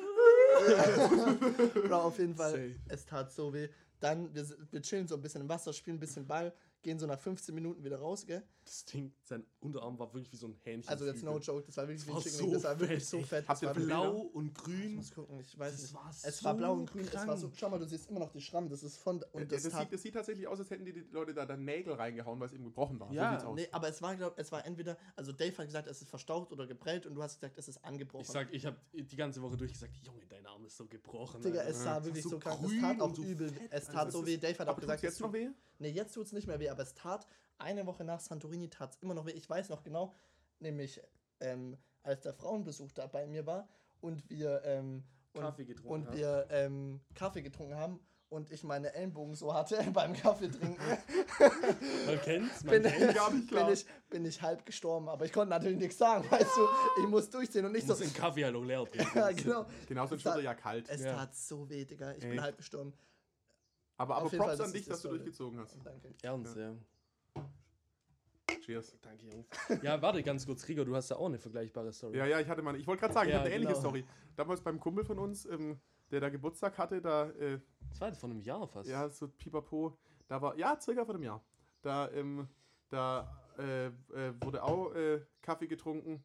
Bro, auf jeden Fall, Safe. es tat so weh. Dann, wir, wir chillen so ein bisschen im Wasser, spielen ein bisschen Ball, gehen so nach 15 Minuten wieder raus, gell? Das Ding, sein Unterarm war wirklich wie so ein Hähnchen. Also jetzt no joke, das war wirklich Das wie ein war Chicken so Wing, das war wirklich fett, so fett. Habt ihr? Blau und Ich grün. muss gucken, ich weiß Das nicht. war es so war blau und grün, es war so, schau mal, du siehst immer noch die Schramm, das ist von, und Äh, das, das, sieht, das sieht tatsächlich aus, als hätten die, die Leute da dann Nägel reingehauen, weil es eben gebrochen war. Ja, so nee, aber es war, glaub, es war entweder, also Dave hat gesagt, es ist verstaucht oder geprellt und du hast gesagt, es ist angebrochen. Ich sag, ich habe die ganze Woche durchgesagt, Junge, dein Arm ist so gebrochen. Digga, es sah wirklich so krank, es tat auch so übel, fett, es tat Das so weh, Dave hat auch tut's gesagt, jetzt es noch tut- weh? Nee, jetzt tut es nicht mehr weh, aber es tat eine Woche nach Santorini tat es immer noch weh. Ich weiß noch genau, nämlich ähm, als der Frauenbesuch da bei mir war und wir ähm, und, Kaffee getrunken und haben. wir ähm, Kaffee getrunken haben und ich meine Ellenbogen so hatte beim Kaffee trinken, Man kennt's, man bin, kennt's. gar nicht klar. bin, ich, bin ich halb gestorben. Aber ich konnte natürlich nichts sagen, weißt du. Ich muss durchziehen und nicht Du so. den Kaffee halt auch leer ja, genau. Genauso Es wird er tat- ja kalt. Es Ja. tat so weh, Digga. Ich bin Echt? halb gestorben. Aber, aber auf jeden Props Fall, an dich, dass du durchgezogen hast. Danke. Ernst, ja. Cheers. Danke, Jungs. Ja, warte ganz kurz, Rieger, du hast ja auch eine vergleichbare Story. Ja, ja, ich hatte mal, ich wollte gerade sagen, ich Ja, habe eine ähnliche genau. Story. Damals beim Kumpel von uns, ähm, der da Geburtstag hatte, da, äh, Das war jetzt vor einem Jahr fast. ja, so pipapo, da war, ja, circa vor einem Jahr. Da, ähm, da äh, äh, wurde auch äh, Kaffee getrunken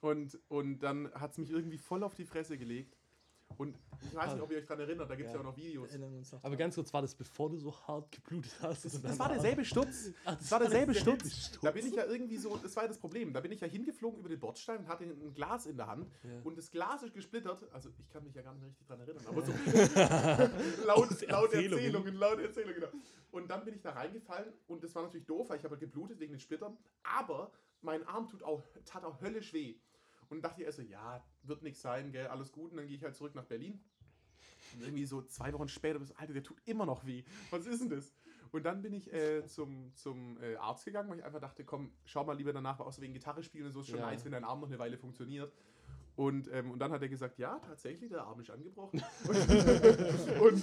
und, und dann hat es mich irgendwie voll auf die Fresse gelegt. Und ich weiß nicht, ob ihr euch daran erinnert, da gibt es ja. Ja. auch noch Videos. Noch Aber ganz kurz, war das bevor du so hart geblutet hast? Das, das war derselbe Sturz. Ach, Das war derselbe Sturz. Sturz. Da bin ich ja irgendwie so, das war ja das Problem. Da bin ich ja hingeflogen über den Bordstein und hatte ein Glas in der Hand. Ja. Und das Glas ist gesplittert. Also ich kann mich ja gar nicht richtig dran erinnern, aber so laut, laut Erzählungen. Erzählungen, laut Erzählungen, genau. Und dann bin ich da reingefallen und das war natürlich doof, weil ich habe halt geblutet wegen den Splittern. Aber mein Arm tut auch, tat auch höllisch weh. Und dachte ich also, ja, wird nichts sein, gell, alles gut. Und dann gehe ich halt zurück nach Berlin. Und irgendwie so zwei Wochen später, Alter, der tut immer noch weh. Was ist denn das? Und dann bin ich äh, zum, zum äh, Arzt gegangen, weil ich einfach dachte, komm, schau mal lieber danach, außer wegen Gitarre spielen und so ist schon Ja. nice, wenn dein Arm noch eine Weile funktioniert. Und, ähm, und dann hat er gesagt, ja, tatsächlich, der Arm ist angebrochen. und, und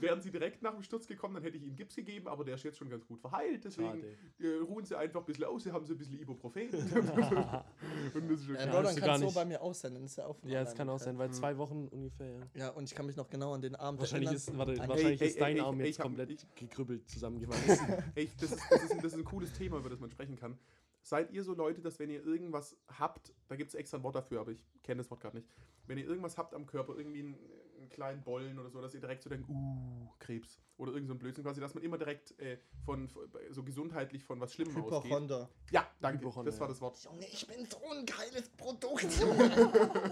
wären sie direkt nach dem Sturz gekommen, dann hätte ich ihm Gips gegeben, aber der ist jetzt schon ganz gut verheilt. Deswegen äh, ruhen sie einfach ein bisschen aus, sie haben so ein bisschen Ibuprofen. und das ist schon Äh, Ja, Bro, dann kann es so bei mir aussenden. Das ist ja auch Ja, es kann auch sein, weil zwei Wochen ungefähr, ja. Ja, und ich kann mich noch genau an den Abend Wahrscheinlich erinnern. ist, warte, An- wahrscheinlich Ey, ist ey, dein ey, Arm jetzt komplett ich- gekrüppelt zusammengewachsen. Ey, das, ist, das, ist ein, das ist ein cooles Thema, über das man sprechen kann. Seid ihr so Leute, dass wenn ihr irgendwas habt, da gibt es extra ein Wort dafür, aber ich kenne das Wort gerade nicht. Wenn ihr irgendwas habt am Körper, irgendwie einen, einen kleinen Bollen oder so, dass ihr direkt so denkt, uh, Krebs. Oder irgend so ein Blödsinn quasi, dass man immer direkt äh, von, von so gesundheitlich von was Schlimmem ausgeht. Hypochonder. Ja, danke, Hypochonder, das war das Wort. Junge, ich bin so ein geiles Produkt.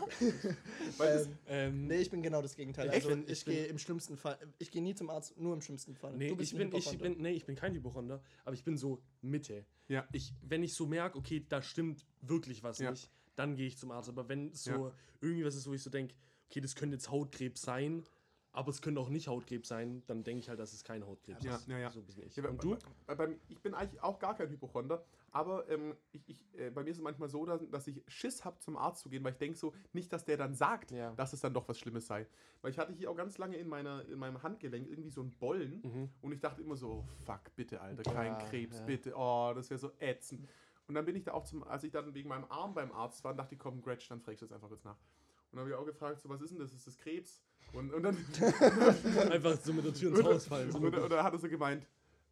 Weil das, ähm, ähm, nee, ich bin genau das Gegenteil. Also Ich bin- ich, ich bin- gehe im schlimmsten Fall, ich gehe nie zum Arzt, nur im schlimmsten Fall. Nee, Du bist ich bin, ich bin, nee, ich bin kein Hypochonder, aber ich bin so Mitte. Ja. Ich, wenn ich so merke, okay, da stimmt wirklich was Ja. nicht, dann gehe ich zum Arzt. Aber wenn es so Ja. irgendwie was ist, wo ich so denke, okay, das könnte jetzt Hautkrebs sein, aber es könnte auch nicht Hautkrebs sein, dann denke ich halt, dass es kein Hautkrebs Ja, ist. ja, ja. So bin ich. Ja, bei- Und du? Bei, bei, ich bin eigentlich auch gar kein Hypochonder, aber ähm, ich, ich, äh, bei mir ist es manchmal so, dass, dass ich Schiss habe, zum Arzt zu gehen, weil ich denke so, nicht, dass der dann sagt, Ja. dass es dann doch was Schlimmes sei. Weil ich hatte hier auch ganz lange in, meiner, in meinem Handgelenk irgendwie so einen Bollen Mhm. und ich dachte immer so, oh, fuck, bitte, Alter, kein Ja, Krebs, bitte, oh, das wäre so ätzend. Und dann bin ich da auch zum, als ich dann wegen meinem Arm beim Arzt war, dachte ich, komm, Gretsch, dann frage ich das einfach kurz nach. Und dann habe ich auch gefragt, so, was ist denn das? Ist das Krebs? Und, und dann Einfach so mit der Tür ins Haus fallen. So oder, oder hat er so gemeint,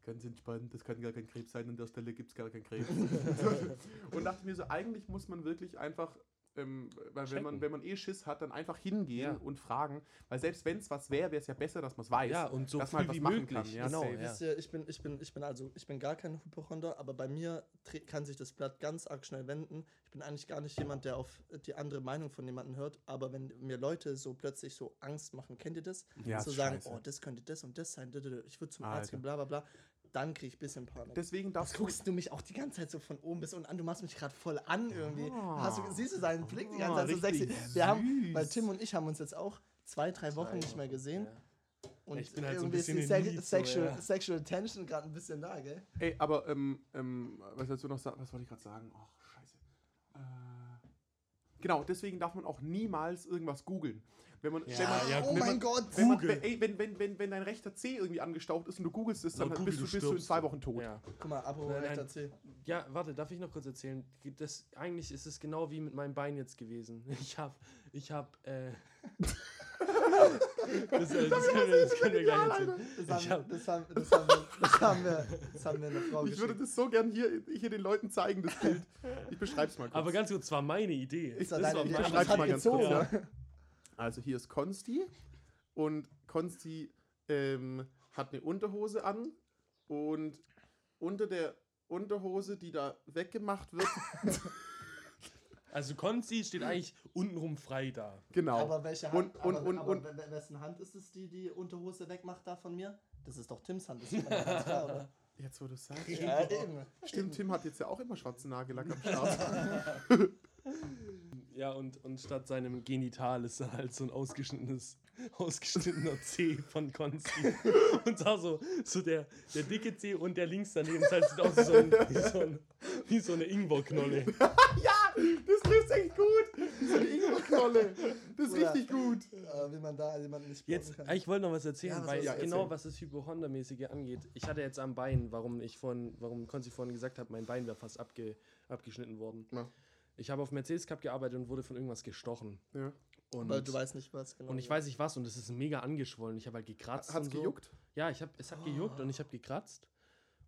ganz entspannt, das kann gar kein Krebs sein, an der Stelle gibt es gar keinen Krebs. und dachte mir so, eigentlich muss man wirklich einfach, ähm, weil wenn man, wenn man eh Schiss hat, dann einfach hingehen Ja. und fragen, weil selbst wenn es was wäre, wäre es ja besser, dass man es weiß. ja, und so dass man halt was machen möglich. kann, ja, genau, safe. ja. Wisst ihr, ich bin, ich bin, ich bin also, ich bin gar kein Hypochonder, aber bei mir kann sich das Blatt ganz arg schnell wenden. Ich bin eigentlich gar nicht jemand, der auf die andere Meinung von jemandem hört, aber wenn mir Leute so plötzlich so Angst machen, kennt ihr das? Ja, zu ist sagen, scheiße. oh, das könnte das und das sein, ich würde zum Arzt Alter. gehen, bla bla bla, dann kriege ich ein bisschen Panik. Deswegen darfst du. guckst du mich auch die ganze Zeit so von oben bis unten an. Du machst mich gerade voll an irgendwie. Ah. Hast du, siehst du seinen Blick die ganze Ah, Zeit so sexy. richtig Wir haben, weil. Tim und ich haben uns jetzt auch zwei, drei Wochen nicht mehr gesehen. Ja. Und Ich bin halt so ein irgendwie ist bisschen die in Sex Need, so, sexual, ja. sexual Tension gerade ein bisschen da, gell? Ey, aber, ähm, ähm, was sollst du noch sagen? Was wollte ich gerade sagen? Ach, scheiße. Äh, Genau, deswegen darf man auch niemals irgendwas googeln. Wenn man, Ja, wenn man, ja, oh wenn mein man, Gott! wenn, man, Google. wenn, ey, wenn, wenn, wenn, wenn dein rechter C irgendwie angestaucht ist und du googelst es, dann Laut bist, Google, du, du bist du in zwei. Wochen tot. Ja. Guck mal, apropos Nein, nein. rechter C. ja, warte, darf ich noch kurz erzählen? Das, eigentlich ist es genau wie mit meinem Bein jetzt gewesen. Ich hab, ich hab, äh, das, äh, das, können wir, das können wir gleich erzählen. Das Ich haben, wir, einer Frau Ich würde das so gern hier, hier den Leuten zeigen, das Bild. Ich beschreib's mal kurz. Aber ganz kurz, es war meine Idee. Das war meine das beschreib's mal ganz kurz, Ja. Also hier ist Konsti und Konsti ähm, hat eine Unterhose an und unter der Unterhose, die da weggemacht wird, Also Konzi steht eigentlich untenrum frei da. genau. Aber welche Hand? Und- und- aber, und- aber und- we- wessen Hand ist es, die die Unterhose wegmacht da von mir? Das ist doch Tims Hand, das ist ganz klar, oder? Jetzt, wo du sagst. Ja, eben. Stimmt, Tim hat jetzt ja auch immer schwarzen Nagellack am Start. Ja, und, und statt seinem Genital ist dann halt so ein ausgeschnittenes, ausgeschnittener C von Konzi. Und da so, so der, der dicke C und der links daneben das heißt, sieht aus wie so, ein, wie so, ein, wie so eine Ingwerknolle. ja, das trifft echt gut. So eine Ingwerknolle. Das ist richtig gut. Äh, wie man da jemanden nicht Jetzt, kann. ich wollte noch was erzählen, Ja, was weil sollst du genau erzählen? was das Hypochondermäßige angeht. Ich hatte jetzt am Bein, warum ich vorhin, warum Konzi vorhin gesagt hat, mein Bein wäre fast abge, abgeschnitten worden. Ja. Ich habe auf Mercedes Cup gearbeitet und wurde von irgendwas gestochen. Ja. Und, Weil du weißt nicht, was genau. und ich weiß nicht was und es ist mega angeschwollen. Ich habe halt gekratzt. Hat's und so. gejuckt? Ja, ich hab, es hat gejuckt und ich habe gekratzt.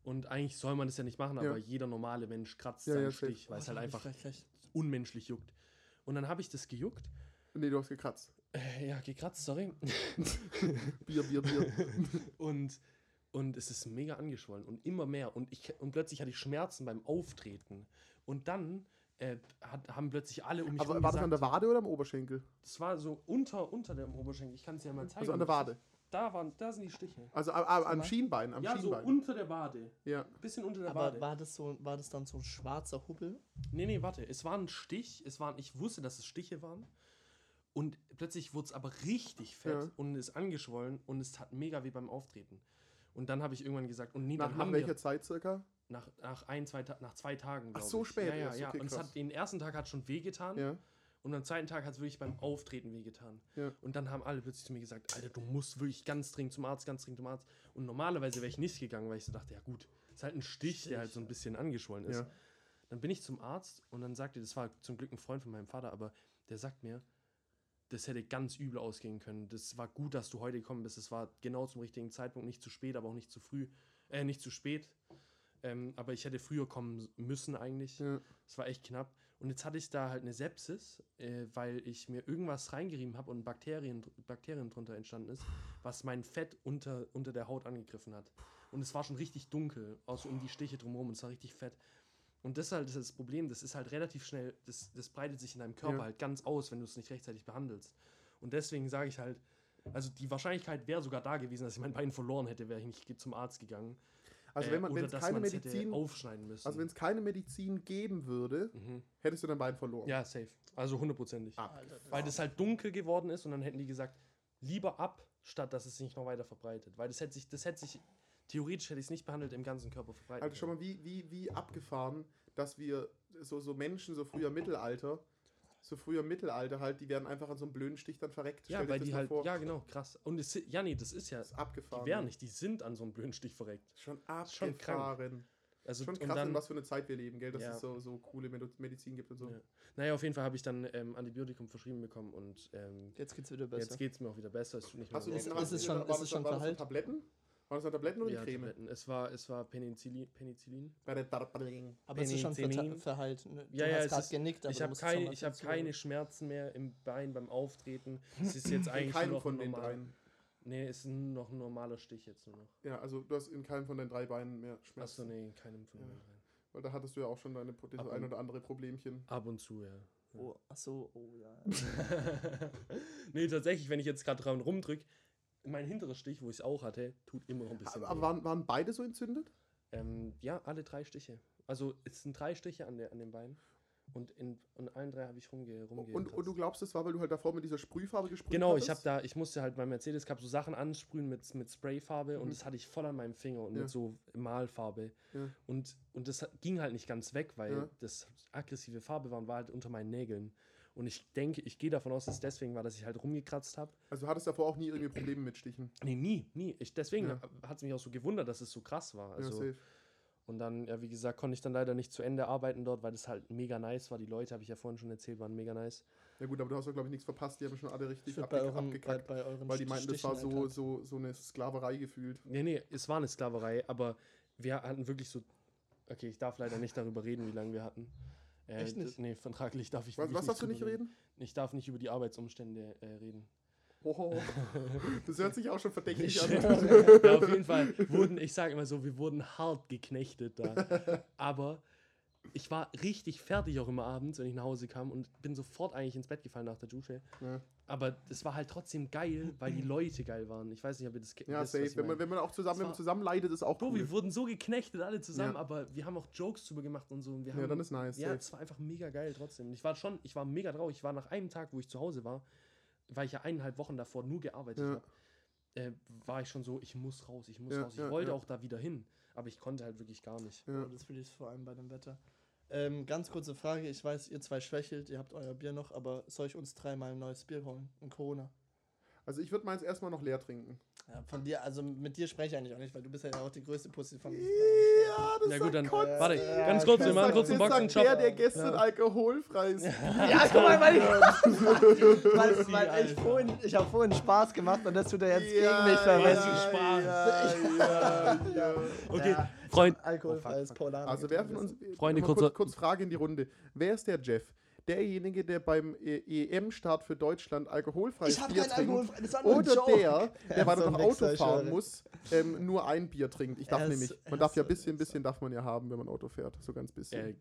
Und eigentlich soll man das ja nicht machen, Ja. aber jeder normale Mensch kratzt Ja, seinen ja, safe. Stich, weil es halt einfach gleich recht. Unmenschlich juckt. Und dann habe ich das gejuckt. Nee, du hast gekratzt. Äh, ja, gekratzt, sorry. Bier, Bier, Bier. und, und es ist mega angeschwollen und immer mehr. Und, ich, und plötzlich hatte ich Schmerzen beim Auftreten. Und dann äh, hat, haben plötzlich alle um mich Aber war das an der gesagt, Wade oder am Oberschenkel? das war so unter, unter dem Oberschenkel. Ich kann es ja mal zeigen. Also an der Wade. Da, waren, da sind die Stiche. Also am, am. Schienbein, am ja, so Schienbein. unter der Wade. ja. Bisschen unter der Aber Wade. war das, so, war das dann so ein schwarzer Hubbel? Nee, nee, warte. Es war ein Stich. Es waren, ich wusste, dass es Stiche waren. Und plötzlich wurde es aber richtig fett Ja. und ist angeschwollen und es tat mega weh beim Auftreten. Und dann habe ich irgendwann gesagt, und nee, Nach, dann nach haben welcher wir Zeit circa? nach, nach ein, zwei, nach zwei Tagen. Ach, so ich. spät Ja, ja, ja. Okay, und es hat, den ersten Tag hat schon wehgetan Ja. Und am zweiten Tag hat es wirklich beim Auftreten wehgetan. Ja. Und dann haben alle plötzlich zu mir gesagt, Alter, du musst wirklich ganz dringend zum Arzt, ganz dringend zum Arzt. Und normalerweise wäre ich nicht gegangen, weil ich so dachte, ja gut, ist halt ein Stich, der halt so ein bisschen angeschwollen ist. Ja. Dann bin ich zum Arzt und dann sagte, das war zum Glück ein Freund von meinem Vater, aber der sagt mir, das hätte ganz übel ausgehen können. Das war gut, dass du heute gekommen bist. Es war genau zum richtigen Zeitpunkt, nicht zu spät, aber auch nicht zu früh, äh, nicht zu spät. Ähm, aber ich hätte früher kommen müssen eigentlich. Ja. Es war echt knapp. Und jetzt hatte ich da halt eine Sepsis, äh, weil ich mir irgendwas reingerieben habe und Bakterien, Bakterien drunter entstanden ist, was mein Fett unter, unter der Haut angegriffen hat. Und es war schon richtig dunkel, so um die Stiche drumherum. Und es war richtig fett. Und das ist halt das Problem, das ist halt relativ schnell, das, das breitet sich in deinem Körper Ja. halt ganz aus, wenn du es nicht rechtzeitig behandelst. Und deswegen sage ich halt, also die Wahrscheinlichkeit wäre sogar da gewesen, dass ich mein Bein verloren hätte, wäre ich nicht zum Arzt gegangen. Also Äh, wenn man wenn es keine Medizin, aufschneiden müssen. also wenn es keine Medizin geben würde, mhm. hättest du dein Bein verloren. Ja, safe. Also hundertprozentig. Ah. Weil das halt dunkel geworden ist und dann hätten die gesagt, lieber ab, statt dass es sich noch weiter verbreitet. Weil das hätte sich, das hätte sich, theoretisch hätte ich es nicht behandelt, im ganzen Körper verbreitet. Also schon mal wie, wie, wie abgefahren, dass wir so, so Menschen, so früher Mittelalter, so früher Mittelalter halt, die werden einfach an so einem blöden Stich dann verreckt. ja, Stell weil die halt, vor. ja genau, krass. Und es, ja, nee, das ist ja, Das ist abgefahren. die wären nicht, die sind an so einem blöden Stich verreckt. Schon schon krank. abgefahren. Also, Schon und krass, dann, in was für eine Zeit wir leben, gell? Dass Ja. es so, so coole Medizin gibt und so. Ja. Naja, auf jeden Fall habe ich dann ähm, Antibiotikum verschrieben bekommen und ähm, Jetzt geht's wieder besser. jetzt geht es mir auch wieder besser. Es tut nicht mehr Hast du so Ist- diesen- weh. ist es du- schon- war ist es schon? Tabletten? War das eine Tabletten oder ja, Creme? Tabletten. Es war, es war Penicillin. Penicillin. Bei der Tabletten. Aber es ist schon Penicillin. verheilt. Ne? Du Ja, ja, hast es gerade ist- genickt, aber ich habe keine, ich hab keine Schmerzen mehr im Bein beim Auftreten. Es ist jetzt In eigentlich keinem nur noch von ein den normaler, dreien. Nee, ist noch ein normaler Stich jetzt nur noch. Ja, also du hast in keinem von deinen drei Beinen mehr Achso, Schmerzen. nee, in keinem von den Ja. dreien. Weil da hattest du ja auch schon deine, das Ab ein oder andere Problemchen. Ab und zu, ja. Oh, ach so, oh ja. nee, tatsächlich, wenn ich jetzt gerade dran rumdrück, mein hinterer Stich, wo ich es auch hatte, tut immer noch ein bisschen Aber weh. waren, waren beide so entzündet? Ähm, ja, alle drei Stiche. Also es sind drei Stiche an, der, an den Beinen. Und in, in allen drei habe ich rumge, rumge Und, und du glaubst, das war, weil du halt davor mit dieser Sprühfarbe gesprüht Genau, ich hattest? habe da, ich musste halt beim Mercedes Cup so Sachen ansprühen mit, mit Sprayfarbe und Mhm. das hatte ich voll an meinem Finger und Ja. mit so Malfarbe. Ja. Und, und das ging halt nicht ganz weg, weil Ja. das aggressive Farbe war und war halt unter meinen Nägeln. Und ich denke, ich gehe davon aus, dass es deswegen war, dass ich halt rumgekratzt habe. Also du hattest davor auch nie irgendwie Probleme mit Stichen. Nee, nie, nie. Ich, deswegen Ja. hat es mich auch so gewundert, dass es so krass war. ja, Also, safe. und dann, ja, wie gesagt, konnte ich dann leider nicht zu Ende arbeiten dort, weil das halt mega nice war. Die Leute, habe ich ja vorhin schon erzählt, waren mega nice. Ja gut, aber du hast doch, glaube ich, nichts verpasst. Die haben schon alle Ich richtig würd bei abge euren, bei, abgekackt. bei euren weil die meinten, das war so, so, so eine Sklaverei gefühlt. Nee, nee, es war eine Sklaverei, aber wir hatten wirklich so. Okay, ich darf leider nicht darüber reden, wie lange wir hatten. Äh, Echt nicht? Nee, vertraglich darf ich Was, was darfst du nicht reden? Ich darf nicht über die Arbeitsumstände äh, reden. Oh, das hört sich auch schon verdächtig an. ja, auf jeden Fall wurden, ich sage immer so, wir wurden hart geknechtet da. Aber ich war richtig fertig auch immer abends, wenn ich nach Hause kam und bin sofort eigentlich ins Bett gefallen nach der Dusche. Ja. Aber das war halt trotzdem geil, weil die Leute geil waren. Ich weiß nicht, ob ihr das ke- Ja, wisst, safe. Wenn man, wenn man auch zusammen, Es wenn man zusammen leidet, ist auch Bro, cool. wir wurden so geknechtet alle zusammen, Ja. aber wir haben auch Jokes drüber gemacht und so. Und wir haben, Ja, dann ist nice, Ja, safe. es war einfach mega geil trotzdem. Ich war schon, ich war mega traurig. Ich war nach einem Tag, wo ich zu Hause war, weil ich ja eineinhalb Wochen davor nur gearbeitet Ja. habe, äh, war ich schon so, ich muss raus, ich muss Ja, raus. Ich ja, wollte ja. auch da wieder hin, aber ich konnte halt wirklich gar nicht. Ja. Das will ich vor allem bei dem Wetter. Ähm, ganz kurze Frage, ich weiß, ihr zwei schwächelt, ihr habt euer Bier noch, aber soll ich uns dreimal ein neues Bier holen? In Corona. Also ich würde meins erstmal noch leer trinken. Ja, von dir, also mit dir spreche ich eigentlich auch nicht, weil du bist ja auch die größte Pussy von uns. Ja, das Ja gut, dann, Kotze. warte, Ja, ganz kurz, wir machen kurz einen Boxenshop. der, der gestern Ja. alkoholfreies Ja, guck mal, weil ich, weil, weil ich vorhin, ich habe vorhin Spaß gemacht und das tut er jetzt Ja, gegen mich verwenden. ja, Spaß. Ja, ja, ja. Okay, Ja, Freund. Alkoholfreies Polar. Also wer von uns. Freunde, mal kurzer- kurz, kurz Frage in die Runde. Wer ist der Jeff? Derjenige, der beim äh, EM-Start für Deutschland alkoholfreies Ich habe Bier kein trinkt? Alkohol, das war nur ein Oder Joke. der, der Ja, weil er ein noch Auto fahren muss, ähm, nur ein Bier trinkt. Ich darf Er ist- nämlich, man darf ja ein bisschen, bisschen darf man ja haben, wenn man Auto fährt. So ganz bisschen. Äh,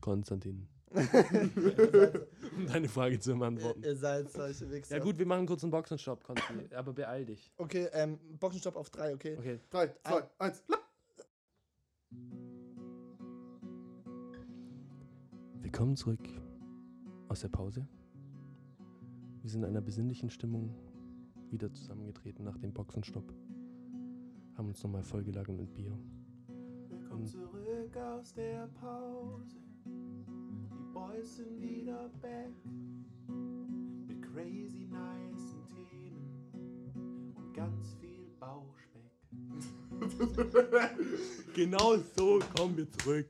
Konstantin, um deine Frage zu beantworten. ihr seid solche Wichser. Ja gut, wir machen kurz einen Boxenstopp, Konstantin, aber beeil dich. Okay, ähm, Boxenstopp auf drei, okay? Okay. Drei, zwei, eins, lapp. Willkommen zurück aus der Pause. Wir sind in einer besinnlichen Stimmung wieder zusammengetreten nach dem Boxenstopp. Haben uns nochmal vollgelagert mit Bier. Willkommen zurück aus der Pause. Die Boys sind wieder back. Mit crazy nice Themen und ganz viel Bauchspeck. Genau so kommen wir zurück.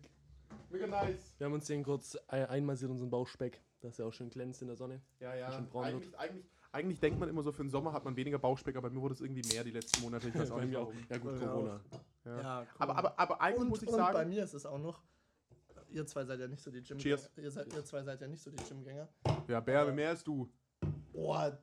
Mega nice. Wir haben uns den kurz ein- einmassiert, unseren Bauchspeck, dass er auch schön glänzt in der Sonne. Ja, ja. Schön braun wird. Eigentlich, eigentlich, eigentlich denkt man immer so, für den Sommer hat man weniger Bauchspeck, aber bei mir wurde es irgendwie mehr die letzten Monate. Ich weiß auch Bei nicht warum. Ja gut, Bei Corona. Ja. Ja, cool. Aber, aber, aber eigentlich und, muss ich und bei sagen, mir ist es auch noch. Ihr zwei seid ja nicht so die Gym. Cheers. Ihr, seid, ihr zwei seid ja nicht so die Gymgänger. ja, Bär, mehr als du. Boah,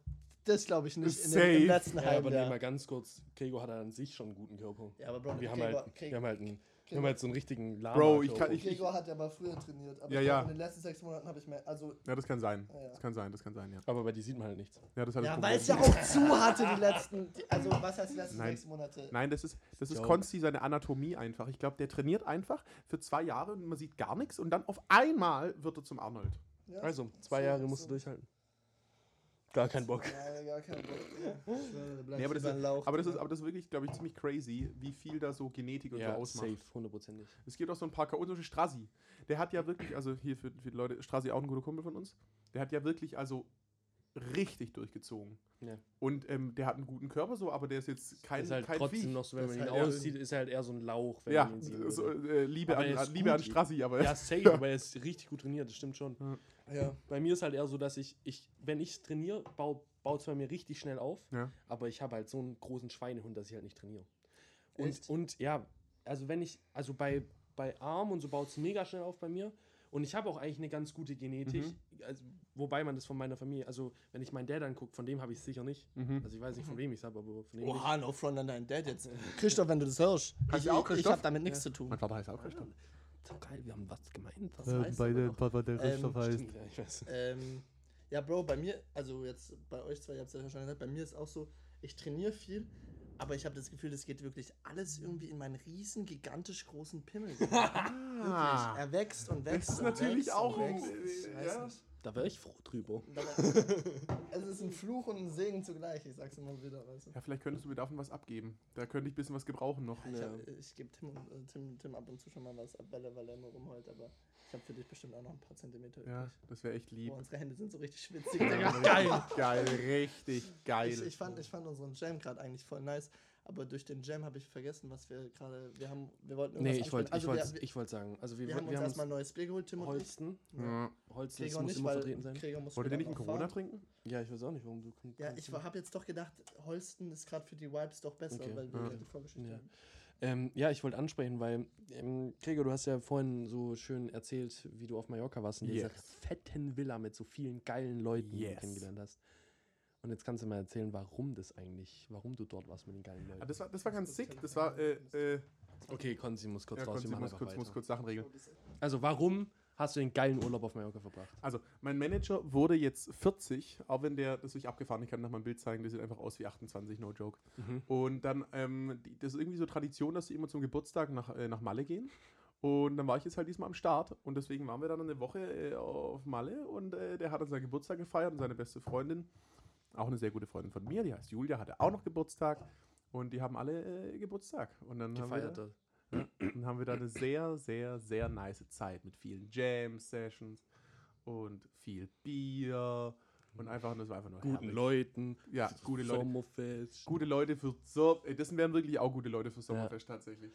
das glaube ich nicht. In dem, Im letzten Ja, halben aber nee, Jahr. mal ganz kurz. Gregor hat an sich schon einen guten Körper. Ja, aber Bro, Wir haben, halt, Gregor, wir haben halt einen, wir Gregor- haben halt so einen richtigen Lama. Bro, ich kann- ich- Gregor hat ja mal früher trainiert. Aber Ja, ja. in den letzten sechs Monaten habe ich mehr. Also, Ja, das kann sein. Ja. Das kann sein, das kann sein, ja. Aber bei dir sieht man halt nichts. Ja, das hat ja, weil es ja auch zu hatte die letzten. Also, was heißt die letzten Nein. sechs Monate? Nein, das ist, das ist. Konsti seine Anatomie einfach. Ich glaube, der trainiert einfach für zwei Jahre und man sieht gar nichts und dann auf einmal wird er zum Arnold. Ja, Also, zwei so- Jahre musst so- du durchhalten. Gar keinen Bock. Ja, gar keinen Bock. Ja. Nee, aber, das ist, aber, das ist, Digga. aber das ist wirklich, glaube ich, ziemlich crazy, wie viel da so Genetik und so Ja, ausmacht. safe, hundertprozentig. Es gibt auch so ein paar Beispiel Strassi. Der hat ja wirklich, also hier für, für die Leute, Strassi auch ein guter Kumpel von uns, der hat ja wirklich also richtig durchgezogen. Ja. Und ähm, der hat einen guten Körper so, aber der ist jetzt kein, ist halt kein trotzdem Viech. noch so, wenn Das man ihn halt aussieht, ist er halt eher so ein Lauch, wenn Ja, man ihn sieht. so, äh, Liebe, Aber an, ist Liebe an. Strassi, aber Ja, safe, aber er ist richtig gut trainiert, das stimmt schon. Ja. Bei mir ist halt eher so, dass ich, ich wenn ich trainiere, baut es bei mir richtig schnell auf, Ja. aber ich habe halt so einen großen Schweinehund, dass ich halt nicht trainiere. Und, Echt? und ja, also wenn ich, also bei, bei Arm und so baut es mega schnell auf bei mir. Und ich habe auch eigentlich eine ganz gute Genetik, Mhm. also, wobei man das von meiner Familie, also wenn ich meinen Dad angucke, von dem habe ich es sicher nicht. Mhm. Also ich weiß nicht, von wem ich es habe, aber von dem. Oha, no front an deinen Dad jetzt. Christoph, wenn du das hörst. Ich, auch ich, ich Christoph? habe damit nichts zu tun. Mein Vater heißt auch Christoph. So geil, wir haben was gemeint. Was heißt aber aber noch. Papa, der Christoph Christoph heißt. Stimmt, ja, ich weiß. Ähm, ja, Bro, bei mir, also jetzt bei euch zwei, ihr habt es ja schon gesagt, bei mir ist auch so, ich trainiere viel, aber ich habe das Gefühl, das geht wirklich alles irgendwie in meinen riesen, gigantisch großen Pimmel. Ah. Wirklich. Er wächst und wächst. ist und natürlich wächst auch wächst. Ich äh, weiß ja. nicht. Da wäre ich froh drüber. Es ist ein Fluch und ein Segen zugleich, ich sag's immer wieder. Weißt du? Ja, vielleicht könntest du mir davon was abgeben. Da könnte ich ein bisschen was gebrauchen noch. Ich, Ja. ich gebe Tim, und- äh, Tim, Tim ab und zu schon mal was ab, weil er, weil er immer rumheult, aber ich habe für dich bestimmt auch noch ein paar Zentimeter Ja, übrig. das wäre echt lieb. Boah, unsere Hände sind so richtig schwitzig. Ja, geil. Geil, richtig geil. Ich, ich, fand, ich fand unseren Jam gerade eigentlich voll nice, aber durch den Jam habe ich vergessen, was wir gerade. Wir haben, wir wollten Nee, irgendwas ich wollte also ich wollt sagen. Also wir, wir, haben wir uns haben erstmal ein neues Bier geholt, Tim und ich. Holsten. ja. Holsten, das Gregor muss nicht, immer vertreten sein. Wollt ihr nicht einen Corona fahren. trinken? Ja, ich weiß auch nicht, warum du. Ja, ich habe jetzt doch gedacht, Holsten ist gerade für die Vibes doch besser, Okay. weil wir Ja. die Vorgeschichte Ja. haben. Ähm, ja, ich wollte ansprechen, weil, ähm, Gregor, du hast ja vorhin so schön erzählt, wie du auf Mallorca warst in dieser Yes. fetten Villa mit so vielen geilen Leuten, die Yes. du kennengelernt hast. Und jetzt kannst du mal erzählen, warum das eigentlich, warum du dort warst mit den geilen Ah, Leuten. das, war, das war ganz sick. Das war, äh, äh, Okay, Konzi muss kurz ja, raus, Konzi, wir machen muss kurz, muss kurz Sachen regeln. Also, warum hast du den geilen Urlaub auf Mallorca verbracht? Also, mein Manager wurde jetzt 40, auch wenn der, das ist abgefahren, ich kann noch mal ein Bild zeigen, der sieht einfach aus wie 28, no joke. Mhm. Und dann, ähm, die, das ist irgendwie so Tradition, dass sie immer zum Geburtstag nach, äh, nach Malle gehen. Und dann war ich jetzt halt diesmal am Start und deswegen waren wir dann eine Woche äh, auf Malle und äh, der hat dann seinen Geburtstag gefeiert und seine beste Freundin, auch eine sehr gute Freundin von mir, die heißt Julia, hatte auch noch Geburtstag und die haben alle äh, Geburtstag. Und dann haben wir, dann haben wir da eine sehr, sehr, sehr nice Zeit mit vielen Jam-Sessions und viel Bier und einfach, das war einfach nur Guten herrlich. Leuten, Ja, gute Leute. Sommerfest. Gute Leute für so, ey, das wären wirklich auch gute Leute für Sommerfest tatsächlich.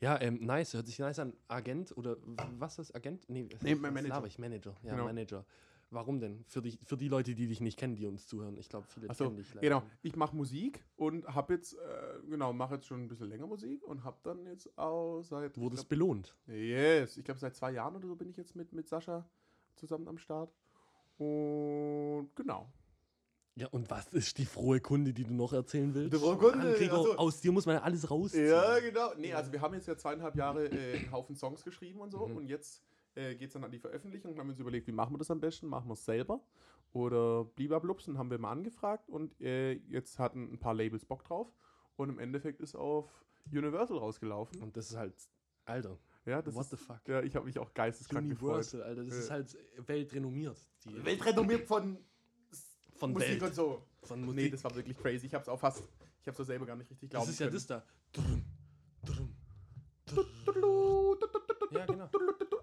Ja, ähm, nice, hört sich nice an. Agent oder was ist Agent? Nee, Nee, mein Manager. ich? Manager. Ja, Genau. Manager. Warum denn? Für die, für die Leute, die dich nicht kennen, die uns zuhören. Ich glaube, viele Achso, kennen dich leider. genau. Ich mache Musik und habe jetzt, äh, genau, mache jetzt schon ein bisschen länger Musik und habe dann jetzt auch seit. Wurdest ich belohnt. yes, ich glaube seit zwei Jahren oder so bin ich jetzt mit, mit Sascha zusammen am Start. Und genau. Ja, und was ist die frohe Kunde, die du noch erzählen willst? Die frohe Kunde, Gregor, also- aus dir muss man ja alles rausziehen. Ja, genau. Nee, also wir haben jetzt ja zweieinhalb Jahre äh, einen Haufen Songs geschrieben und so Mhm. und jetzt äh, geht es dann an die Veröffentlichung und haben uns überlegt, wie machen wir das am besten? Machen wir es selber oder bliblablubs und haben wir mal angefragt und äh, jetzt hatten ein paar Labels Bock drauf und im Endeffekt ist auf Universal rausgelaufen. Und das ist halt, Alter, Ja, das what ist, the fuck? Ja, ich habe mich auch geisteskrank gefreut. Universal, Alter, das ist Ja. halt weltrenommiert. Die Weltrenommiert von von Musik Welt. und so. Von Musik. Nee, das war wirklich crazy. Ich habe es auch fast, ich habe es selber gar nicht richtig das glauben ist ja können. das da. Drum, drum. Ja, genau.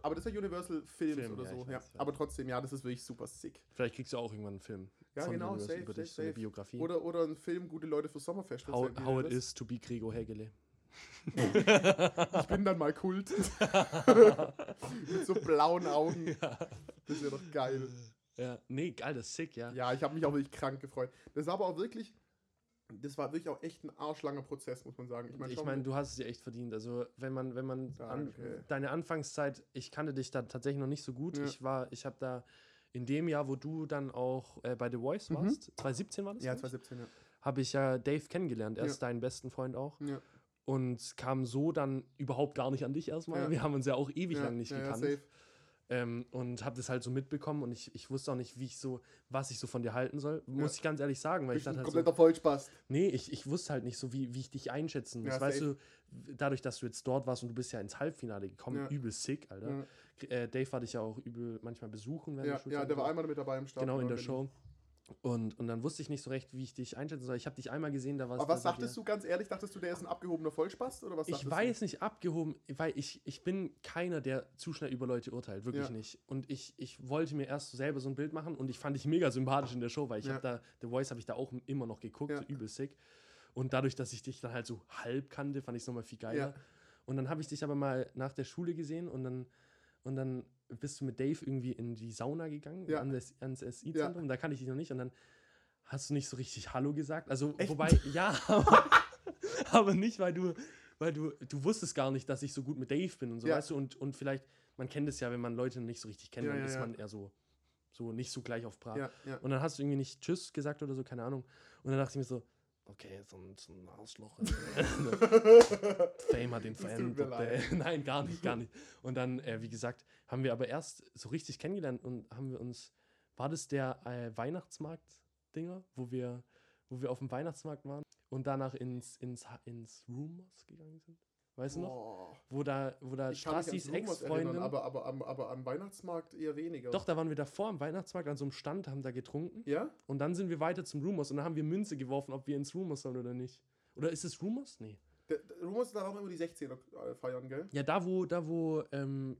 Aber das ist ja Universal Films Film, oder ja, so. Ja. weiß, ja. Aber trotzdem, ja, das ist wirklich super sick. Vielleicht kriegst du auch irgendwann einen Film. Ja, von genau, Universal safe, über safe, dich, eine safe. Biografie. Oder, oder ein Film, gute Leute für Sommerfest. how, how it is to be Gregor Hägele. Ich bin dann mal Kult. Mit so blauen Augen. Das wäre doch geil. Ja, nee, geil, das ist sick, ja. Ja, ich habe mich auch wirklich krank gefreut. Das war aber auch wirklich, das war wirklich auch echt ein arschlanger Prozess, muss man sagen. Ich meine, Ich meine, du hast es dir echt verdient. Also, wenn man, wenn man an, deine Anfangszeit, ich kannte dich da tatsächlich noch nicht so gut. Ja. Ich war, ich habe da in dem Jahr, wo du dann auch äh, bei The Voice Mhm. warst, 2017 war das? ja, glaub ich? 2017, ja. habe ich ja Dave kennengelernt. Er Ja. ist dein besten Freund auch. Ja, Und kam so dann überhaupt gar nicht an dich erstmal. Wir haben uns ja auch ewig lang nicht gekannt. Ja, safe. Ähm, und habe das halt so mitbekommen und ich, ich wusste auch nicht, wie ich so, was ich so von dir halten soll. Muss Ja. ich ganz ehrlich sagen, weil ich ein dachte halt so, kompletter Vollspaß. Nee, ich, ich wusste halt nicht so, wie, wie ich dich einschätzen muss. Ja, weißt safe. du, dadurch, dass du jetzt dort warst und du bist ja ins Halbfinale gekommen, Ja. übel sick, Alter. Äh, Dave war dich ja auch übel manchmal besuchen ja, ja der so. war einmal mit dabei im Start. Genau, in der. Show. Und, und dann wusste ich nicht so recht, wie ich dich einschätzen soll. Ich habe dich einmal gesehen, da war Aber was sagtest du ganz ehrlich? Dachtest du, der ist ein abgehobener Vollspaß? Oder was Ich weiß nicht, abgehoben, weil ich, ich bin keiner, der zu schnell über Leute urteilt, wirklich Ja. nicht. Und ich, ich wollte mir erst selber so ein Bild machen und ich fand dich mega sympathisch in der Show, weil ich Ja. habe da, The Voice habe ich da auch immer noch geguckt, Ja. so übel sick. Und dadurch, dass ich dich dann halt so halb kannte, fand ich es nochmal viel geiler. Ja. Und dann habe ich dich aber mal nach der Schule gesehen und dann, und dann bist du mit Dave irgendwie in die Sauna gegangen, Ja. an das, ans SI-Zentrum, da kannte ich dich noch nicht und dann hast du nicht so richtig Hallo gesagt. Also, Echt? wobei, ja, aber, aber nicht, weil du, weil du, du wusstest gar nicht, dass ich so gut mit Dave bin und so, Ja. weißt du, und, und vielleicht, man kennt es ja, wenn man Leute nicht so richtig kennt, Ja, dann ja, ist ja. man eher so, so nicht so gleich auf Brat. Ja, ja. Und dann hast du irgendwie nicht Tschüss gesagt oder so, keine Ahnung. Und dann dachte ich mir so, okay, so ein, so ein Arschloch. Fame hat den verändert. Nein, gar nicht, gar nicht. Und dann, äh, wie gesagt, haben wir aber erst so richtig kennengelernt und haben wir uns, war das der äh, Weihnachtsmarkt-Dinger, wo wir, wo wir auf dem Weihnachtsmarkt waren und danach ins, ins, ins Rumors gegangen sind? Weißt du noch? Wo da, wo da Strassis Ex-Freundin. aber, aber, am, aber am Weihnachtsmarkt eher weniger. Doch, da waren wir davor am Weihnachtsmarkt an so einem Stand, haben da getrunken. Ja? Und dann sind wir weiter zum Rumors und dann haben wir Münze geworfen, ob wir ins Rumors sollen oder nicht. Oder ist es Rumors? Nee. Der, der Rumors, da waren immer die 16er äh, feiern, gell? Ja, da wo, da wo, ähm,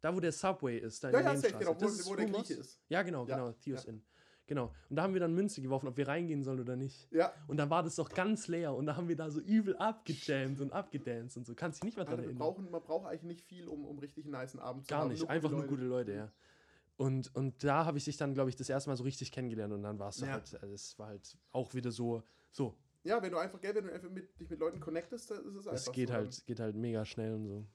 da wo der Subway ist, da in Ja, der ja, Nebenstraße. genau, wo, Das ist wo der? Grieche ist. Ja, genau, Ja, genau, Theos ja. Inn. Genau. Und da haben wir dann Münze geworfen, ob wir reingehen sollen oder nicht. Ja. Und dann war das doch ganz leer und da haben wir da so übel abgejammt und abgedanced und so. Kannst dich nicht mehr dran Alter, wir erinnern. brauchen, man braucht eigentlich nicht viel, um, um richtig einen niceen Abend zu Gar haben. nicht, einfach nur gute Leute, ja. Und, und da habe ich dich dann, glaube ich, das erste Mal so richtig kennengelernt und dann war es Ja. halt, also es war halt auch wieder so, so, Ja, wenn du einfach, gell, wenn du einfach mit, dich mit Leuten connectest, dann ist es einfach es geht so. halt, geht halt mega schnell und so.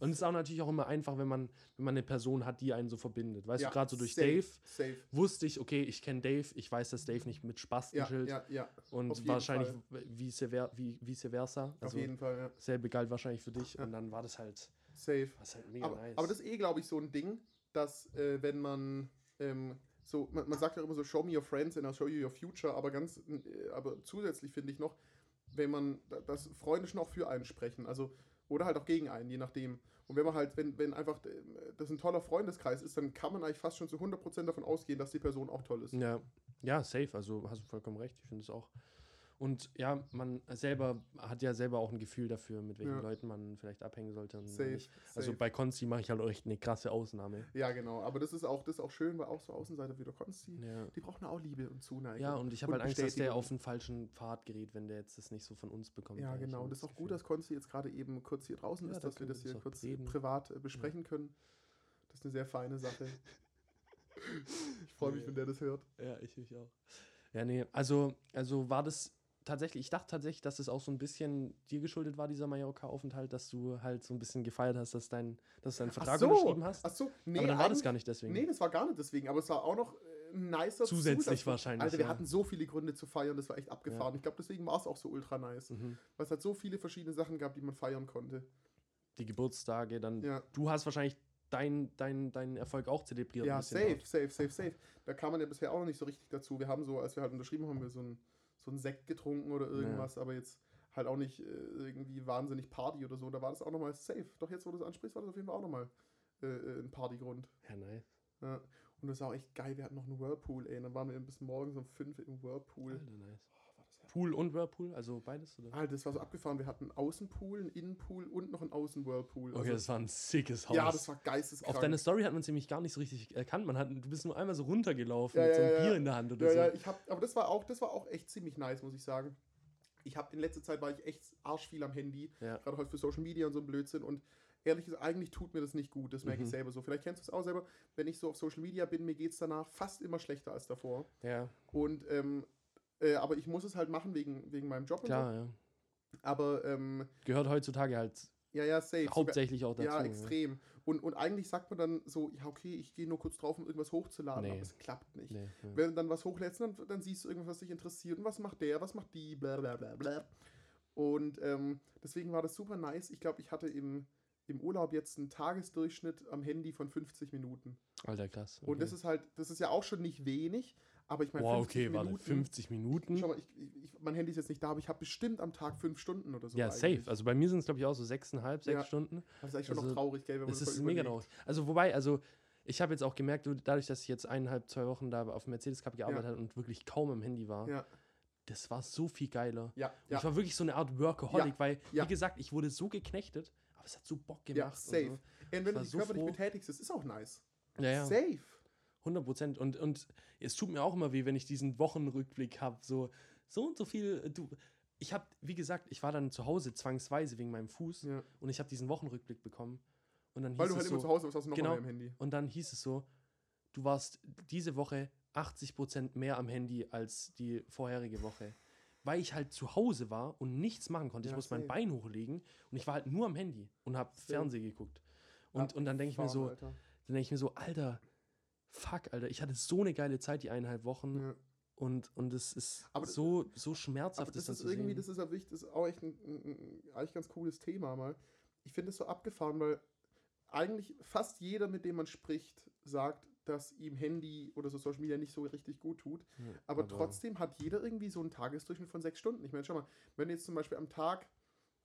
Und es ist auch natürlich auch immer einfach, wenn man, wenn man eine Person hat, die einen so verbindet. Weißt Ja, du, gerade so durch safe, Dave Safe. wusste ich, okay, ich kenne Dave, ich weiß, dass Dave nicht mit Spasten Ja, ja, ja. auf Und wahrscheinlich Fall. wie, vice versa. Auf Also jeden Fall, ja. selbe galt wahrscheinlich für dich. Ja. Und dann war das halt, Safe. das halt mega Aber, nice. aber das ist eh, glaube ich, so ein Ding, dass äh, wenn man ähm, so, man, man sagt ja immer so, show me your friends and I'll show you your future, aber ganz, äh, aber zusätzlich finde ich noch, wenn man, da- dass Freunde schon auch für einen sprechen, also, oder halt auch gegen einen, je nachdem. Und wenn man halt, wenn, wenn einfach äh, das ein toller Freundeskreis ist, dann kann man eigentlich fast schon zu 100% davon ausgehen, dass die Person auch toll ist. Ja, ja, safe. Also hast du vollkommen recht. Ich finde es auch. Und ja, man selber hat ja selber auch ein Gefühl dafür, mit welchen Ja. Leuten man vielleicht abhängen sollte. Safe. Also safe. bei Konsti mache ich halt echt eine krasse Ausnahme. Ja, genau. Aber das ist auch, das ist auch schön, weil auch so Außenseiter wie der Konsti, Ja. die brauchen auch Liebe und Zuneigung. Ja, und ich habe halt Angst, dass der auf einen falschen Pfad gerät, wenn der jetzt das nicht so von uns bekommt. Ja, genau. Und das ist auch Gefühl. gut, dass Konsti jetzt gerade eben kurz hier draußen Ja, ist, da dass wir das hier kurz reden. privat äh, besprechen können. Das ist eine sehr feine Sache. ich freue mich, wenn der das hört. Ja, ich mich auch. Ja, nee, also, also war das tatsächlich, ich dachte tatsächlich, dass es auch so ein bisschen dir geschuldet war, dieser Mallorca-Aufenthalt, dass du halt so ein bisschen gefeiert hast, dass, dein, dass du deinen Vertrag unterschrieben hast. Ach so, nee, aber dann war das gar nicht deswegen. Nee, das war gar nicht deswegen, aber es war auch noch äh, ein nicer Zusätzlich Zusatz. wahrscheinlich, Alter, wir ja. hatten so viele Gründe zu feiern, das war echt abgefahren. Ich glaube, deswegen war es auch so ultra nice. Mhm. Weil es hat so viele verschiedene Sachen gab, die man feiern konnte. Die Geburtstage, dann. Ja. Du hast wahrscheinlich deinen dein, deinen Erfolg auch zelebriert. Ja, safe, dort. safe, safe, safe. Da kam man ja bisher auch noch nicht so richtig dazu. Wir haben so, als wir halt unterschrieben haben, wir so ein, so ein Sekt getrunken oder irgendwas, aber jetzt halt auch nicht äh, irgendwie wahnsinnig Party oder so. Da war das auch nochmal safe. Doch jetzt, wo du es ansprichst, war das auf jeden Fall auch nochmal äh, äh, ein Partygrund. Ja, nice. Ja. Und das war auch echt geil. Wir hatten noch einen Whirlpool, ey. Und dann waren wir bis morgens um 5 im Whirlpool. Alter, nice. Pool und Whirlpool, also beides, oder? Alter, das war so abgefahren. Wir hatten einen Außenpool, einen Innenpool und noch einen Außen-Whirlpool. Okay, Also- das war ein sickes Haus. ja, das war geisteskrank. Auf deine Story hat man nämlich gar nicht so richtig erkannt. Man hat, du bist nur einmal so runtergelaufen Ja, mit so ja, einem ja. Bier in der Hand oder Ja, so. ja, ich hab, aber das war auch, das war auch echt ziemlich nice, muss ich sagen. Ich habe in letzter Zeit war ich echt arschviel am Handy, gerade heute für Social Media und so ein Blödsinn und ehrlich gesagt, eigentlich tut mir das nicht gut, das merke Mhm. ich selber so. Vielleicht kennst du es auch selber, wenn ich so auf Social Media bin, mir geht es danach fast immer schlechter als davor. ja, Und, ähm, äh, aber ich muss es halt machen wegen, wegen meinem Job klar, ja. so. Aber, ähm, Gehört heutzutage halt ja, ja, safe. hauptsächlich auch dazu. ja, extrem. Und, und eigentlich sagt man dann so, ja, okay, ich gehe nur kurz drauf, um irgendwas hochzuladen, Nee. aber es klappt nicht. Nee, ja. Wenn du dann was hochlädst, dann, dann siehst du irgendwas, was dich interessiert. Und was macht der, was macht die, bla bla bla bla. Und ähm, deswegen war das super nice. Ich glaube, ich hatte im, im Urlaub jetzt einen Tagesdurchschnitt am Handy von 50 Minuten. Alter, krass. Und das ist halt, das ist ja auch schon nicht wenig, aber ich meine, Wow, 50 okay, warte, Minuten. 50 Minuten? Schau mal, ich, ich, mein Handy ist jetzt nicht da, aber ich habe bestimmt am Tag fünf Stunden oder so. ja, eigentlich. safe. Also bei mir sind es, glaube ich, auch so sechseinhalb, sechs Ja. Stunden. Das ist eigentlich schon also, noch traurig, gell, wenn man das ist mega traurig. Also, wobei, also, ich habe jetzt auch gemerkt, du- dadurch, dass ich jetzt eineinhalb, zwei Wochen da auf dem Mercedes Cup gearbeitet habe und wirklich kaum am Handy war, Ja, das war so viel geiler. ja, Und ja. Ich war wirklich so eine Art Workaholic, weil, ja. wie gesagt, ich wurde so geknechtet, aber es hat so Bock gemacht. Ja, und safe. So. Und wenn du dich so körperlich froh. betätigst, das ist auch nice. Ja, ja. Safe. 100 Prozent. Und, und es tut mir auch immer weh, wenn ich diesen Wochenrückblick habe. So, so und so viel. äh, Du, ich habe, wie gesagt, ich war dann zu Hause zwangsweise wegen meinem Fuß Ja. und ich habe diesen Wochenrückblick bekommen. Und dann hieß Weil du halt es immer so, zu Hause warst, hast du noch genau. mal im Handy. Und dann hieß es so, du warst diese Woche 80 Prozent mehr am Handy als die vorherige Woche. Weil ich halt zu Hause war und nichts machen konnte. Ich Ja, musste mein. Bein hochlegen und ich war halt nur am Handy und habe. Fernsehen geguckt. Und, und dann denke ich mir so, Alter. dann denke ich mir so, Alter, fuck, Alter, ich hatte so eine geile Zeit, die eineinhalb Wochen. Ja. Und, und es ist Aber das- so, so Aber schmerzhaft, das dann ist zu irgendwie, sehen. das ist wichtig, das ist auch echt ein, ein, ein eigentlich ganz cooles Thema mal. Ich finde es so abgefahren, weil eigentlich fast jeder, mit dem man spricht, sagt, dass ihm Handy oder so Social Media nicht so richtig gut tut. Ja, Aber, trotzdem hat jeder irgendwie so einen Tagesdurchschnitt von sechs Stunden. Ich meine, schau mal, wenn du jetzt zum Beispiel am Tag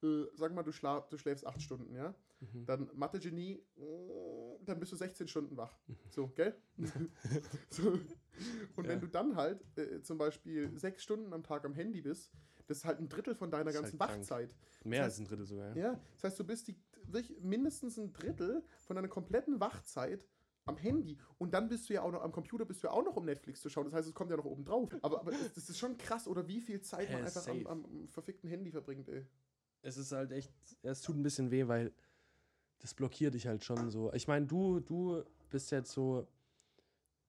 äh, sag mal, du, schla du schläfst acht Stunden, ja? Mhm. Dann Mathe-Genie, mm, dann bist du 16 Stunden wach. So, gell? so. Und Ja. wenn du dann halt äh, zum Beispiel sechs Stunden am Tag am Handy bist, das ist halt ein Drittel von deiner ganzen halt. Wachzeit. Mehr Das als ein Drittel sogar. Ja. Ja, das heißt, du bist die, mindestens ein Drittel von deiner kompletten Wachzeit am Handy. Und dann bist du ja auch noch am Computer, bist du ja auch noch um Netflix zu schauen. Das heißt, es kommt ja noch oben drauf. Aber, aber das, ist schon krass, oder wie viel Zeit man einfach am, am verfickten Handy verbringt, ey. Es ist halt echt, es tut ein bisschen weh, weil das blockiert dich halt schon so. Ich meine, du, du bist jetzt so,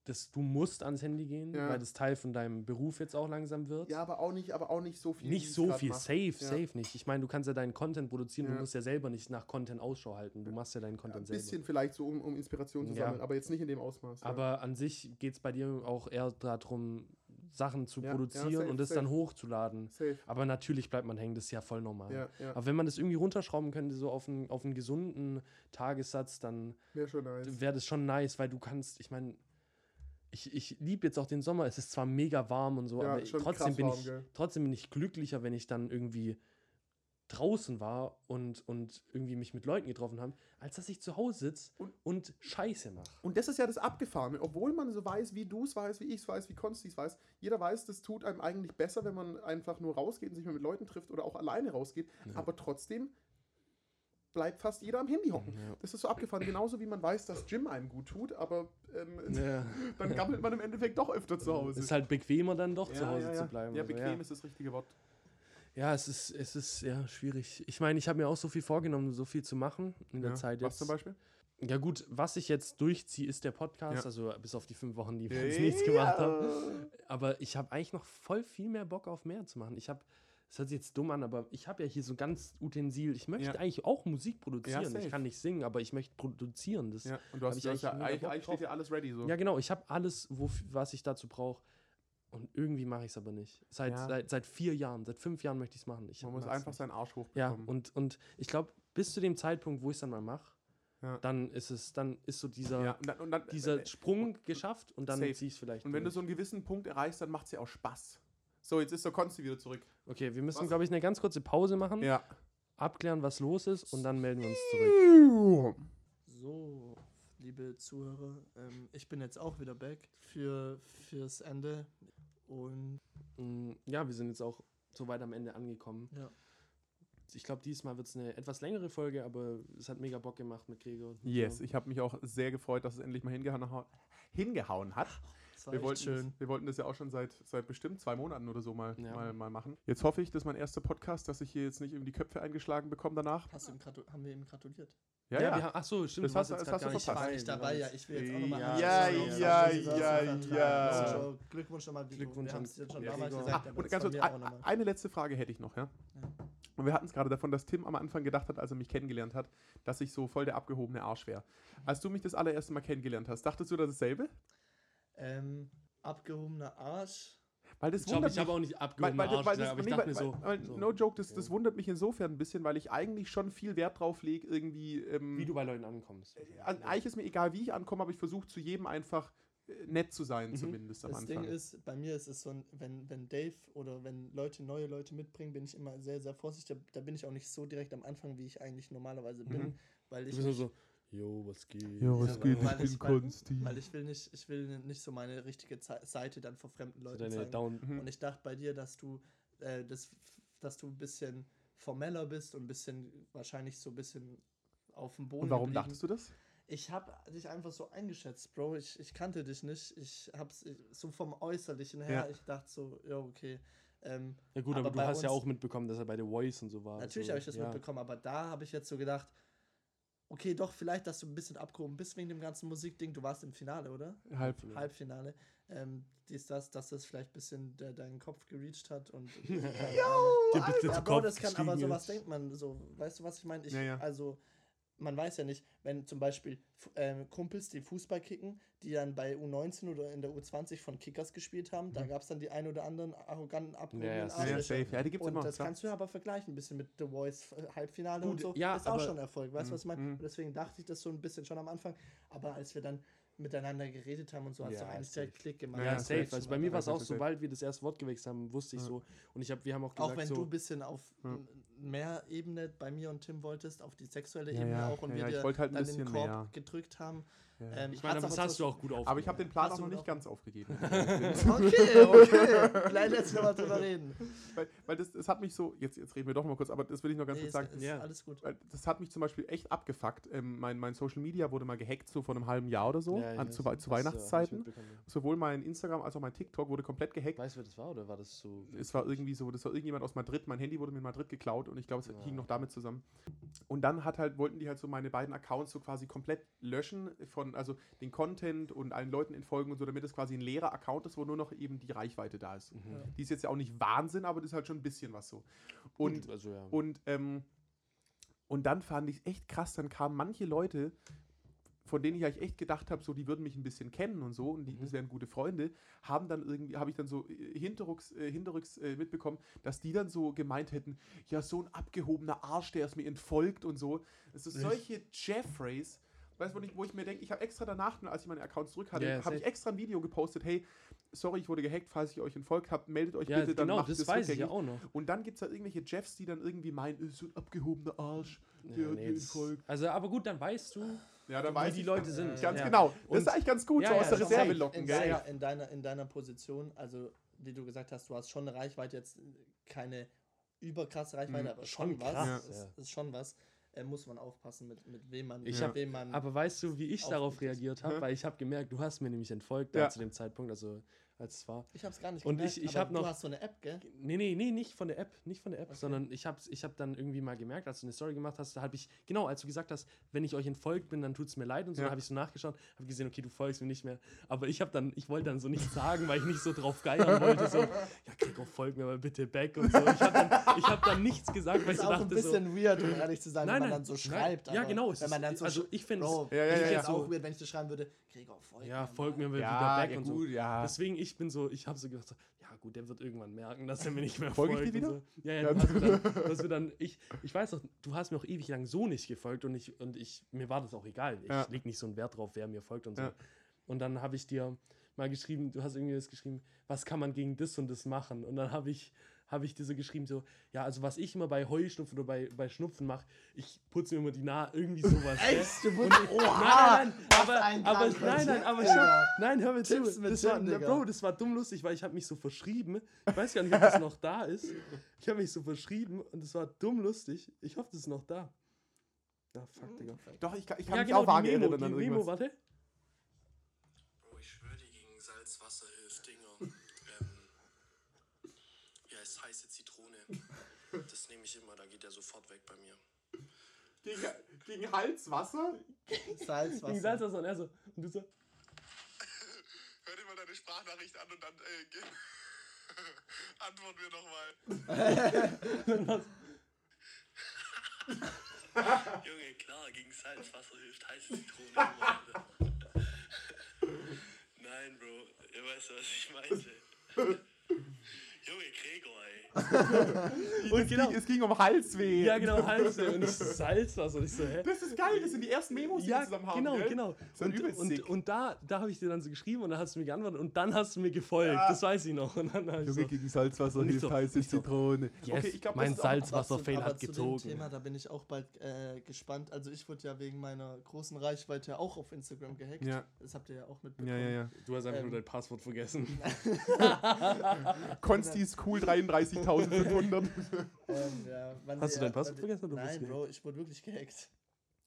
dass du musst ans Handy gehen, Ja. weil das Teil von deinem Beruf jetzt auch langsam wird. Ja, aber auch nicht, aber auch nicht so viel. nicht so viel, mach. safe, Ja. safe nicht. Ich meine, du kannst ja deinen Content produzieren, Ja. du musst ja selber nicht nach Content Ausschau halten. Du machst ja deinen Ein Content bisschen selber. vielleicht so, um, um Inspiration zu sammeln, aber jetzt nicht in dem Ausmaß. Aber an sich geht es bei dir auch eher darum, Sachen zu Ja, ja, produzieren safe, und das safe. dann hochzuladen. Safe. Aber natürlich bleibt man hängen, das ist ja voll normal. Ja, ja. Aber wenn man das irgendwie runterschrauben könnte, so auf einen, auf einen gesunden Tagessatz, dann Wäre nice. wäre das schon nice, weil du kannst, ich meine, ich, ich liebe jetzt auch den Sommer, es ist zwar mega warm und so, Ja, aber trotzdem bin, warm, ich, gell? trotzdem bin ich glücklicher, wenn ich dann irgendwie draußen war und, und irgendwie mich mit Leuten getroffen habe, als dass ich zu Hause sitze und, Und- Scheiße mache. Und das ist ja das Abgefahrene. Obwohl man so weiß, wie du es weißt, wie ich es weiß, wie Konsti es weiß, jeder weiß, das tut einem eigentlich besser, wenn man einfach nur rausgeht und sich mal mit Leuten trifft oder auch alleine rausgeht. Aber trotzdem bleibt fast jeder am Handy hocken. Ja. Das ist so abgefahren. Genauso wie man weiß, dass Gym einem gut tut, aber ähm, Ja. dann gammelt man im Endeffekt doch öfter zu Hause. Ist halt bequemer dann doch Ja, zu Hause ja, ja. zu bleiben. Ja, Also, bequem ja. ist das richtige Wort. Ja, es ist, es ist ja schwierig. Ich meine, ich habe mir auch so viel vorgenommen, so viel zu machen in der Ja. Zeit Was jetzt. zum Beispiel? Ja, gut, was ich jetzt durchziehe, ist der Podcast, Ja. also bis auf die fünf Wochen, die wir jetzt nichts gemacht haben. Aber ich habe eigentlich noch voll viel mehr Bock auf mehr zu machen. Ich habe, das hört sich jetzt dumm an, aber ich habe ja hier so ganz Utensil. Ich möchte Ja. eigentlich auch Musik produzieren. ich kann nicht singen, aber ich möchte produzieren. Das, Ja, und du hast, du hast ja eigentlich eigentlich, steht ja alles ready so. Ja, genau. Ich habe alles, wof- was ich dazu brauche. Und irgendwie mache ich es aber nicht. Seit, Ja. seit, seit vier Jahren, seit fünf Jahren möchte ich es machen. Ich man muss einfach nicht. seinen Arsch Ja, hochbekommen. und, und ich glaube, bis zu dem Zeitpunkt, wo ich es dann mal mache, Ja. dann ist es, dann ist so dieser, ja, und dann, und dann, dieser Sprung geschafft und dann ziehe ich es vielleicht. Und wenn du durch. so einen gewissen Punkt erreichst, dann macht es ja auch Spaß. So, jetzt ist der Konsti wieder zurück. Okay, wir müssen, glaube ich, eine ganz kurze Pause machen, Ja. abklären, was los ist und dann melden wir uns zurück. So, liebe Zuhörer, ähm, ich bin jetzt auch wieder back für, fürs Ende. Und Mm, Ja, wir sind jetzt auch so weit am Ende angekommen. ja, Ich glaube, diesmal wird es eine etwas längere Folge, aber es hat mega Bock gemacht mit Gregor. Yes, dir. ich habe mich auch sehr gefreut, dass es endlich mal hingehauen, hingehauen hat. Das Wir wollten, schön. Das, wir wollten das ja auch schon seit, seit bestimmt zwei Monaten oder so mal, Ja. mal, mal machen. Jetzt hoffe ich, dass mein erster Podcast, dass ich hier jetzt nicht irgendwie die Köpfe eingeschlagen bekomme danach. Hast du ihm haben wir ihm gratuliert? Ja, wir haben, ach so, stimmt. Das hast- jetzt das hast du verpasst. War nicht dabei, ja. Ich will jetzt auch nochmal Ja, ja, ja, ja, ja. Glückwunsch nochmal, Vigo. Glückwunsch Wir an haben es jetzt schon Ja, damals Gregor. gesagt. Ah, eine letzte Frage hätte ich noch, ja. Und wir hatten es gerade davon, dass Tim am Anfang gedacht hat, als er mich kennengelernt hat, dass ich so voll der abgehobene Arsch wäre. Als du mich das allererste Mal kennengelernt hast, dachtest du dasselbe? Ähm, abgehobener Arsch. Weil das Ich glaube, ich mich. habe auch nicht Weil, abgehoben weil, Arsch weil, das, aber ich nee, dachte weil, mir so, weil, weil so. no joke, das, das wundert mich insofern ein bisschen, weil ich eigentlich schon viel Wert drauf lege, irgendwie. Ähm, wie du bei Leuten ankommst. also eigentlich ist mir egal, wie ich ankomme, aber ich versuche zu jedem einfach äh, nett zu sein, Mhm. zumindest am Das Anfang. Ding ist, bei mir ist es so, ein, wenn, wenn Dave oder wenn Leute neue Leute mitbringen, bin ich immer sehr, sehr vorsichtig. Da, da bin ich auch nicht so direkt am Anfang, wie ich eigentlich normalerweise bin, Mhm. weil Du ich bist nur so, jo, was geht? Ja, was Ja, geht? weil Ich ich- bin weil- Konsti. weil ich will nicht, ich will nicht so meine richtige Seite dann vor fremden So Leuten deine zeigen. Mhm. Und ich dachte bei dir, dass du äh, das, dass du ein bisschen formeller bist und ein bisschen wahrscheinlich so ein bisschen auf dem Boden. Und warum geblieben. dachtest du das? Ich habe dich einfach so eingeschätzt, Bro. Ich, ich kannte dich nicht. Ich hab's ich- so vom Äußerlichen her. Ja. Ich dachte so, ja, okay. Ähm, Ja gut, aber, Aber du hast ja auch mitbekommen, dass er bei The Voice und so war. natürlich so, habe ich das ja. mitbekommen, aber da habe ich jetzt so gedacht, okay, doch, vielleicht, dass du ein bisschen abgehoben bist wegen dem ganzen Musikding. Du warst im Finale, oder? Halb. Ja. Halbfinale. Ähm, dies, das, dass das vielleicht ein bisschen de deinen Kopf gereached hat und. Bitte ja, zu Bro, das kann, aber sowas ist. denkt man so. Weißt du, was ich meine? Ich, Ja, ja. Also, man weiß ja nicht, wenn zum Beispiel ähm, Kumpels, die Fußball kicken, die dann bei U19 oder in der U20 von Kickers gespielt haben, da gab es dann die ein oder anderen arroganten, abgehobenen Ja, ja, Mhm. Ja, ja, Arschlöcher. safe. Ja, die gibt's Und immer. das klar. kannst du aber vergleichen, ein bisschen mit The Voice äh, Halbfinale Gut, und so. ja, ist auch aber- schon Erfolg, weißt du, was ich meine? Mhm. Deswegen dachte ich das so ein bisschen schon am Anfang. Aber als wir dann miteinander geredet haben und so, hat es Ja, doch eigentlich safe. Klick gemacht. Ja, safe. safe. Also bei mir war es auch sobald wir das erste Wort gewechselt haben, wusste ich Ja. so. Und ich hab, wir haben auch gesagt, Auch wenn so, du ein bisschen auf Ja. n- mehr Ebene bei mir und Tim wolltest, auf die sexuelle Ja, Ebene ja. auch und Ja, wir dir wollte halt ein dann den Korb mehr. gedrückt haben. Ja. Ähm, ich meine, das aber hast du auch gut aufgenommen. Aber ich habe den Plan auch noch nicht ganz aufgegeben. Okay, okay. Vielleicht lässt sich nochmal drüber reden. weil weil das, das hat mich so, jetzt, jetzt reden wir doch mal kurz, aber das will ich noch ganz Nee, kurz sagen. ist Ja. alles gut. Weil Das hat mich zum Beispiel echt abgefuckt. Ähm, mein, mein Social Media wurde mal gehackt, so vor einem halben Jahr oder so, Ja, an, zu, zu Weihnachtszeiten. ja. Sowohl mein Instagram als auch mein TikTok wurde komplett gehackt. Weißt du, wer das war oder war das so? Es war irgendwie so, das war irgendjemand aus Madrid. Mein Handy wurde mir in Madrid geklaut und ich glaube, es Ah, hing noch damit zusammen. Und dann hat halt, wollten die halt so meine beiden Accounts so quasi komplett löschen von, also den Content und allen Leuten entfolgen und so, damit es quasi ein leerer Account ist, wo nur noch eben die Reichweite da ist. Mhm. Die ist jetzt ja auch nicht Wahnsinn, aber das ist halt schon ein bisschen was so. Und Gut, also ja. Und, ähm, und dann fand ich es echt krass, dann kamen manche Leute, von denen ich eigentlich echt gedacht habe, so die würden mich ein bisschen kennen und so und die, Mhm. das wären gute Freunde, haben dann irgendwie, habe ich dann so äh, hinterrücks, äh, hinterrücks äh, mitbekommen, dass die dann so gemeint hätten, ja, so ein abgehobener Arsch, der ist mir entfolgt und so. Es ist solche Jeffreys, weißt du, wo ich, wo ich mir denke, ich habe extra danach, als ich meine Accounts zurück hatte, Ja, ja, habe ich extra ein Video gepostet, hey, sorry, ich wurde gehackt, falls ich euch entfolgt habe, meldet euch ja, bitte, dann genau, macht das es weiß ich ja auch noch. Und dann gibt es da irgendwelche Jeffs, die dann irgendwie meinen, "Äh, so ein abgehobener Arsch, der Ja, hat nee, das, entfolgt. also, aber gut, dann weißt du, Ja, da wie die Leute sind. Ganz ja. genau. Das Und- ist eigentlich ganz gut, Ja, so ja, aus der das ist Reserve locken, in, gell? deiner, in, deiner, in deiner Position, also wie du gesagt hast, du hast schon eine Reichweite, jetzt keine überkrasse Reichweite, Mhm. aber Schon was. krass, ist, ja. ist schon was. Äh, muss man aufpassen, mit, mit wem man, Ich mit hab- wem man. Aber weißt du, wie ich darauf reagiert habe? Weil ich habe gemerkt, du hast mir nämlich entfolgt da Ja. zu dem Zeitpunkt, also als es war. ich hab's gar nicht Und gemerkt, ich- ich aber hab noch- Du hast so eine App, gell? Nee, nee, nee, nicht von der App, nicht von der App, Okay. sondern ich habe ich hab dann irgendwie mal gemerkt, als du eine Story gemacht hast, da habe ich, genau, als du gesagt hast, wenn ich euch entfolgt bin, dann tut es mir leid und so, Ja. habe ich so nachgeschaut, habe gesehen, okay, du folgst mir nicht mehr. Aber ich habe dann, ich wollte dann so nichts sagen, weil ich nicht so drauf geiern wollte, so, ja, Gregor, folg mir mal bitte back und so. Ich habe dann, ich hab dann nichts gesagt, weil ich ist so auch ein dachte, so, bisschen weird, um ehrlich zu sein, Nein, wenn man nein, dann so nein. schreibt. Ja, aber genau, es Wenn man ist- dann so also ich find's- Bro, Ja, ja, ich ja, ja. auch weird, wenn ich dir schreiben würde, Gregor, folg ja, mir folg mir mal. wieder Ja, back ja, und gut, so. ja. Deswegen, ich bin so, ich habe so gedacht, so, ja gut, der wird irgendwann merken, dass er mir nicht mehr Folge folgt. ich dir und So. Ja, ja, du dann, du hast mir dann ich, ich weiß noch, du hast mir auch ewig lang so nicht gefolgt und ich, und ich, mir war das auch egal. Ich Ja. leg nicht so einen Wert drauf, wer mir folgt und so. Ja. Und dann habe ich dir mal geschrieben, du hast irgendwie das geschrieben, was kann man gegen das und das machen? Und dann habe ich, habe ich dir so geschrieben, so, ja, also was ich immer bei Heuschnupfen oder bei, bei Schnupfen mache, ich putze mir immer die Nase, irgendwie sowas. gell? Echt? Du Und, wurdest- nein, nein, nein, aber, aber nein, nein, aber stopp. Nein, hör mir zu. Das war, Digga. Bro, das war dumm lustig, weil ich habe mich so verschrieben. Ich weiß gar nicht, ob das noch da ist. Ich habe mich so verschrieben und es war dumm lustig. Ich hoffe, das ist noch da. Ja, fuck, Digga. Doch, ich kann, ich kann Ja, mich genau, auch vage Memo, erinnern an Memo, irgendwas. warte. Bro, ich schwöre dir gegen Salzwasser hilft Dinger. Es heiße Zitrone. Das nehme ich immer, da geht der sofort weg bei mir. Gegen, gegen Halswasser? Salzwasser. Gegen Salzwasser und er so. Und du so. Hör dir mal deine Sprachnachricht an und dann äh, ge- antwort mir nochmal. Junge, klar, gegen Salzwasser hilft heiße Zitrone. Nein, Bro, ihr weißt, was ich meinte. Junge, Gregor, ey. Und genau. Es ging um Halsweh. Ja, genau, Halse. Und ich so, Salzwasser. Und ich so, hä? Das ist geil, das sind die ersten Memos, die Ja, wir zusammen haben. genau, gell? genau. Das ist Und, und, und da, da habe ich dir dann so geschrieben und dann hast du mir geantwortet und dann hast du mir gefolgt. Ja. Das weiß ich noch. Und dann ich so, gegen Salzwasser Und ich so- so, Zitrone. yes, Okay, ich glaub, das mein zu- hat zu dem gezogen. Thema, da bin ich auch bald äh, gespannt. Also ich wurde ja wegen meiner großen Reichweite auch auf Instagram gehackt. Ja. Das habt ihr ja auch mitbekommen. Ja, ja, ja. Du hast einfach Ähm. nur dein Passwort vergessen. Konsti ist cool 33.500. Ähm, ja, Hast du dein Passwort vergessen oder Nein, Bro, ich wurde wirklich gehackt.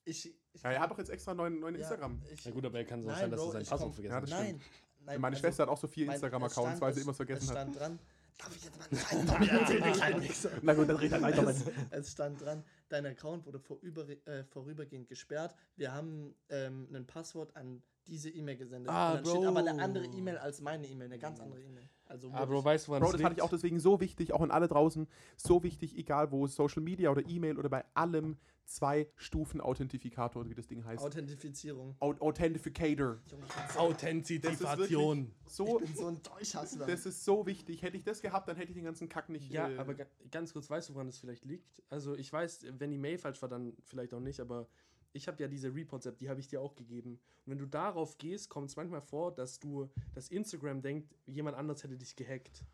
Ich, ich, ja, er hat doch jetzt extra neuen, neuen ja, Instagram. Ich, Na gut, aber er kann so Nein, sein, dass Bro, du sein ich Passwort vergessen Ja, hast. das nein, nein. Meine also Schwester hat auch so vier Instagram-Accounts, weil sie immer vergessen es hat. stand dran. Darf ich jetzt mal? Tommy, erzähl dir kleinen Wichser. Na gut, dann red halt weiter. Es, es stand dran, dein Account wurde vorüber, äh, vorübergehend gesperrt. Wir haben ähm, ein Passwort an diese E-Mail gesendet. Ah, und dann steht aber eine Bro. andere E-Mail als meine E-Mail, eine ganz andere E-Mail. Also Ah, Bro, weißt du, woran Bro, das fand ich liegt? auch deswegen so wichtig, auch an alle draußen, so wichtig, egal wo, Social Media oder E-Mail oder bei allem, zwei Stufen Authentifikator, wie das Ding heißt. Authentifizierung. Au- Authentificator. Junge, ich bin so- Authentization. So, ich bin so ein Deutschhassler. das ist so wichtig. Hätte ich das gehabt, dann hätte ich den ganzen Kack nicht. Ja, äh, aber ga- ganz kurz, weißt du, woran das vielleicht liegt? Also ich weiß, wenn die Mail falsch war, dann vielleicht auch nicht, aber ich habe ja diese Reports-App, die habe ich dir auch gegeben. Und wenn du darauf gehst, kommt es manchmal vor, dass du, dass Instagram denkt, jemand anders hätte dich gehackt.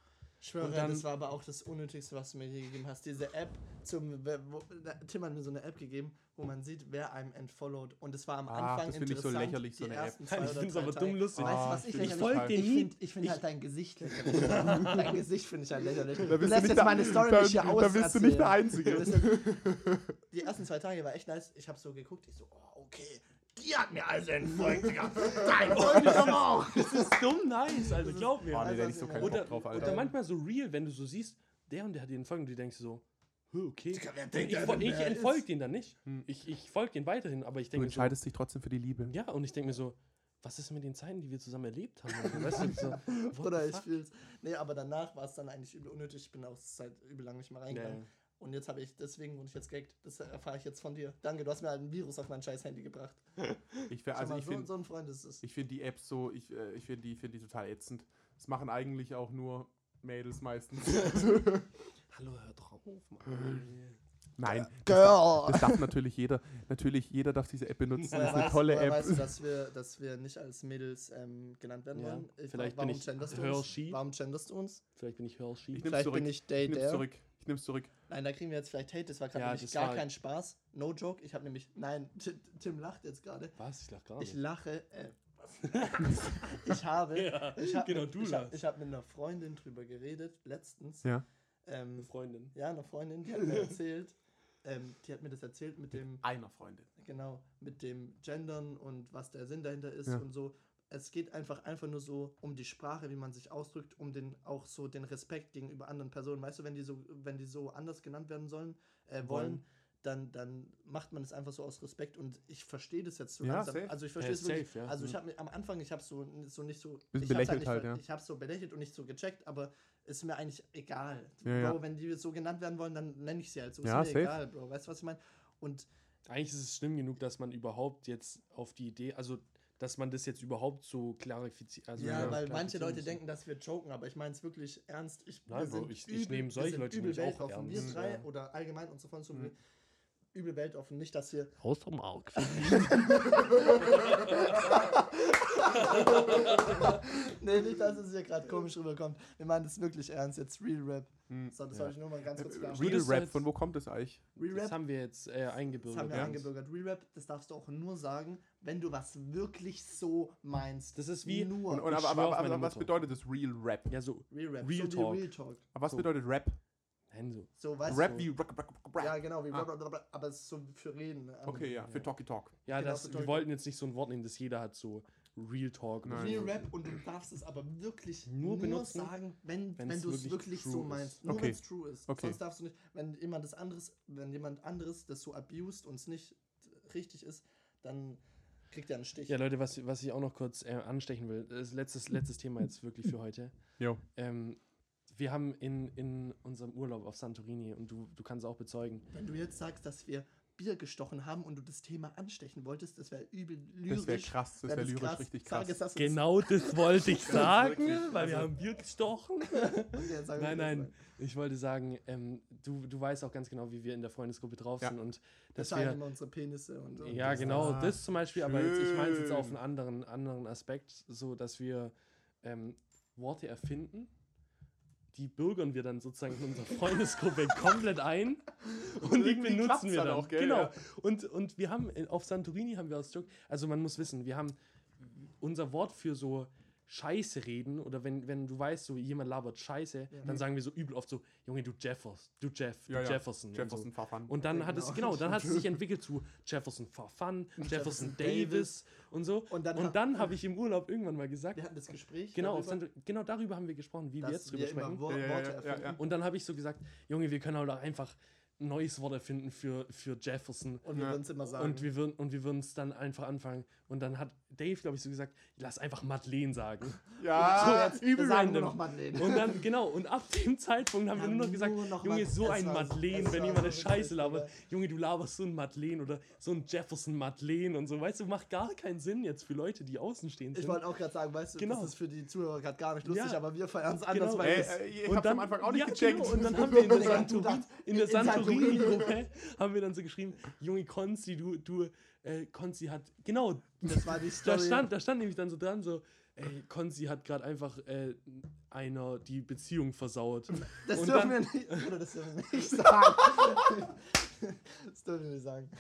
Ich schwöre, dann- das war aber auch das Unnötigste, was du mir hier gegeben hast. Diese App zum. Wo, Tim hat mir so eine App gegeben, wo man sieht, wer einem entfollowt. Und es war am Ah, Anfang das finde ich so interessant, lächerlich, so eine App. Ich finde es aber dumm lustig. Weißt du, Ah, was ich ich folge dir Ich nie. finde ich find halt dein Gesicht lächerlich. dein Gesicht finde ich halt lächerlich. Du lässt du nicht jetzt der- meine Story da- nicht hier da aus. bist du nicht der Einzige. Die ersten zwei Tage war echt nice. Ich habe so geguckt, ich so, oh, okay. Die hat mir also entfolgt, Digga. Dein folgt ich aber auch. Das ist dumm nice, also glaub mir. Boah, nee, da hätte ich so keinen oder, Bock drauf, oder Alter. manchmal so real, wenn du so siehst, der und der hat dir entfolgt und du denkst so, "Hä, okay. Ich ich entfolge den dann nicht. Ich, ich folge den weiterhin, aber ich Du denke so, entscheidest dich trotzdem für die Liebe. ja, und ich denke mir so, was ist mit den Zeiten, die wir zusammen erlebt haben? Also, weißt du, so, the ich fühl's. Nee, aber danach war es dann eigentlich übel unnötig. Ich bin auch seit übel lang nicht mehr Ja, reingegangen. ja. Und jetzt habe ich, deswegen wurde ich jetzt gaggt. Das erfahre ich jetzt von dir. Danke, du hast mir halt ein Virus auf mein scheiß Handy gebracht. Ich, wär- Schau also mal, ich so, finde so ein Freund ist es. ich find die Apps so, ich, äh, ich finde die, find die total ätzend. Das machen eigentlich auch nur Mädels meistens. Hallo, hör drauf, Mann. Nein, Girl! das darf natürlich jeder. Natürlich, jeder darf diese App benutzen. Das ist eine weißt- tolle App. Weißt du, dass wir, dass wir nicht als Mädels ähm, genannt werden Ja, wollen? Ich- vielleicht warum bin ich genderst du Hershey. uns? Warum genderst du uns? Vielleicht bin ich Hershey. Ich Vielleicht zurück. bin ich Day Dare. Ich nehm's zurück. Nein, da kriegen wir jetzt vielleicht Hate. Das war gerade Ja, nämlich gar war- kein Spaß. No joke. Ich habe nämlich. Nein, Tim lacht jetzt gerade. Was? Ich lach gar Ich lache. Äh, ich habe. Ja, ich hab genau, mit, du ich hab, lachst. ich hab mit einer Freundin drüber geredet, letztens. Ja. Ähm, Freundin. ja, eine Freundin, die hat mir erzählt. Ähm, die hat mir das erzählt mit dem, Einer Freundin. genau, mit dem Gendern und was der Sinn dahinter ist Ja. und so. Es geht einfach einfach nur so um die Sprache, wie man sich ausdrückt, um den auch so den Respekt gegenüber anderen Personen. Weißt du, wenn die so, wenn die so anders genannt werden sollen, äh, wollen, Wollen. dann, dann macht man es einfach so aus Respekt und ich verstehe das jetzt so Ja, langsam. safe. Also ich Ja, verstehe es wirklich. safe, ja. Also ich habe am Anfang, ich habe so, so nicht so. Bisschen ich belächelt nicht halt, ver- ja. Ich habe so belächelt und nicht so gecheckt, aber ist mir eigentlich egal. Ja, ja. Bro, wenn die so genannt werden wollen, dann nenne ich sie halt so. Ja, ist mir safe. egal, Bro. Weißt du, was ich meine? Und Eigentlich ist es schlimm genug, dass man überhaupt jetzt auf die Idee, also dass man das jetzt überhaupt so klarifiziert. Also ja, weil manche Leute muss. denken, dass wir joken, aber ich meine es wirklich ernst. Ich, Nein, wir Bro, ich- ich nehme solche wir Leute übel nämlich auch. Wir ernst, drei ja. oder allgemein unsere Freunde sind Mhm. Übel weltoffen. Nicht, dass wir Außer Mark. nee, nicht, dass es hier gerade komisch rüberkommt. Wir meinen das wirklich ernst. Jetzt Real Rap. Hm. So, das Ja. wollte ich nur mal ganz kurz Äh, klar. Real Rap, jetzt- von wo kommt das eigentlich? Real Das Rap, haben wir jetzt äh, das eingebürgert. haben wir ja. eingebürgert. Real Rap, das darfst du auch nur sagen, wenn du was wirklich so meinst. Das ist wie- nur Und, und, aber, aber, aber, meine was bedeutet das Real Rap? Ja, so, Real Rap. Real so Talk. Real Talk. Aber was So. bedeutet Rap? Nein, so. So, weißt Rap du, wie Rap, Rap, Rap. Ja, genau, wie Ah. aber es ist so für Reden. ähm, Okay, ja, für Talky Talk. Ja, Genau, das, wir wollten jetzt nicht so ein Wort nehmen, das jeder hat, so Real Talk. Nein. Real. Rap und du darfst es aber wirklich Nur nur, benutzen, sagen, wenn, wenn du es wirklich so ist. meinst. Nur Okay. wenn es true ist. Okay. Sonst darfst du nicht, wenn jemand das anderes, wenn jemand anderes das so abused und es nicht richtig ist, dann kriegt er einen Stich. Ja, Leute, was, was ich auch noch kurz äh, anstechen will, das ist letztes, letztes Thema jetzt wirklich für heute. Jo. Ähm, wir haben in, in unserem Urlaub auf Santorini, und du, du kannst auch bezeugen, Wenn du jetzt sagst, dass wir Bier gestochen haben und du das Thema anstechen wolltest, das wäre übel lyrisch. Das wäre krass, das wär wäre lyrisch richtig krass. Sag es- genau das wollte ich sagen, wirklich, weil wir haben Bier gestochen. Okay, Nein, das nein, ich wollte sagen, ähm, du, du weißt auch ganz genau, wie wir in der Freundesgruppe drauf Ja. sind und Wir dass zeigen wir. immer unsere Penisse und, und Ja, das- genau, Ah, das zum Beispiel, aber jetzt, ich meine es jetzt auf schön. einen anderen, anderen Aspekt, so dass wir ähm, Worte erfinden, die bürgern wir dann sozusagen in unserer Freundesgruppe komplett ein und die irgendwie klappt's benutzen wir dann auch, gell? Genau. Und, und wir haben in- auf Santorini haben wir aus Joke, also man muss wissen, wir haben unser Wort für so Scheiße reden oder wenn, wenn du weißt, so jemand labert Scheiße, dann sagen wir so übel oft so, Junge, du Jeffers, du Jeff, du Ja, ja. Jefferson. und so. Jefferson Pfaffan. Und dann Ja, hat es, genau. genau, dann hat es sich entwickelt zu Jefferson for Fun, Jefferson Jefferson Davis und so. Und dann und dann habe ich im Urlaub irgendwann mal gesagt, Wir hatten das Gespräch. genau, darüber, genau darüber haben wir gesprochen, wie wir jetzt drüber sprechen. Wo Ja, ja, Worte ja, ja, erfinden. ja. Und dann habe ich so gesagt, Junge, wir können halt auch einfach ein neues Wort erfinden für, für Jefferson. Und wir Ja. würden es immer sagen. Und wir würden und wir würden es dann einfach anfangen. Und dann hat Dave, glaube ich, so gesagt, lass einfach Madeleine sagen. Ja, jetzt, übel wir random. noch Madeleine. Und dann, genau, und ab dem Zeitpunkt haben wir Ja, nur noch gesagt, nur noch Junge, so ein Madeleine, wenn jemand eine so Scheiße labert. aber- Junge, du laberst so ein Madeleine oder so ein Jefferson Madeleine und so. Weißt du, macht gar keinen Sinn jetzt für Leute, die außenstehend Ich sind. wollte auch gerade sagen, weißt du, Genau. das ist für die Zuhörer gerade gar nicht lustig, Ja. aber wir feiern es anders, Genau. weil es- äh, ich und am Anfang auch nicht ja, gecheckt. Genau, und dann haben wir in der dachtest, in der in Theoriengruppe haben wir dann so geschrieben, Junge Konzi, du, du, äh, Konzi hat, genau, Das war die da Story. stand, da stand nämlich dann so dran, so, ey, Konzi hat gerade einfach äh, einer die Beziehung versaut. das und dürfen dann- wir nicht, oder das dürfen wir nicht sagen. das dürfen wir nicht sagen.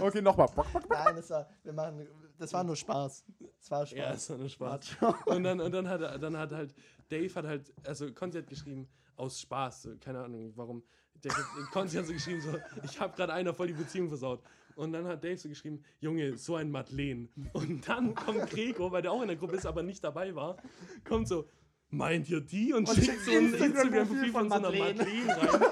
Okay, nochmal. Nein, das war, wir machen, das war nur Spaß. Das war Spaß. Ja, das war nur Spaß. Und dann, und dann hat er- dann hat halt, Dave hat halt, also Konzi hat geschrieben, aus Spaß, keine Ahnung warum. Der, Konzi hat so geschrieben, so, ich habe gerade einer voll die Beziehung versaut. Und dann hat Dave so geschrieben, Junge, so ein Madeleine. Und dann kommt Gregor, weil der auch in der Gruppe ist, aber nicht dabei war, kommt so, meint ihr die? Und, schickt so ein Instagram-Profil von, von so einer Madeleine. Madeleine rein.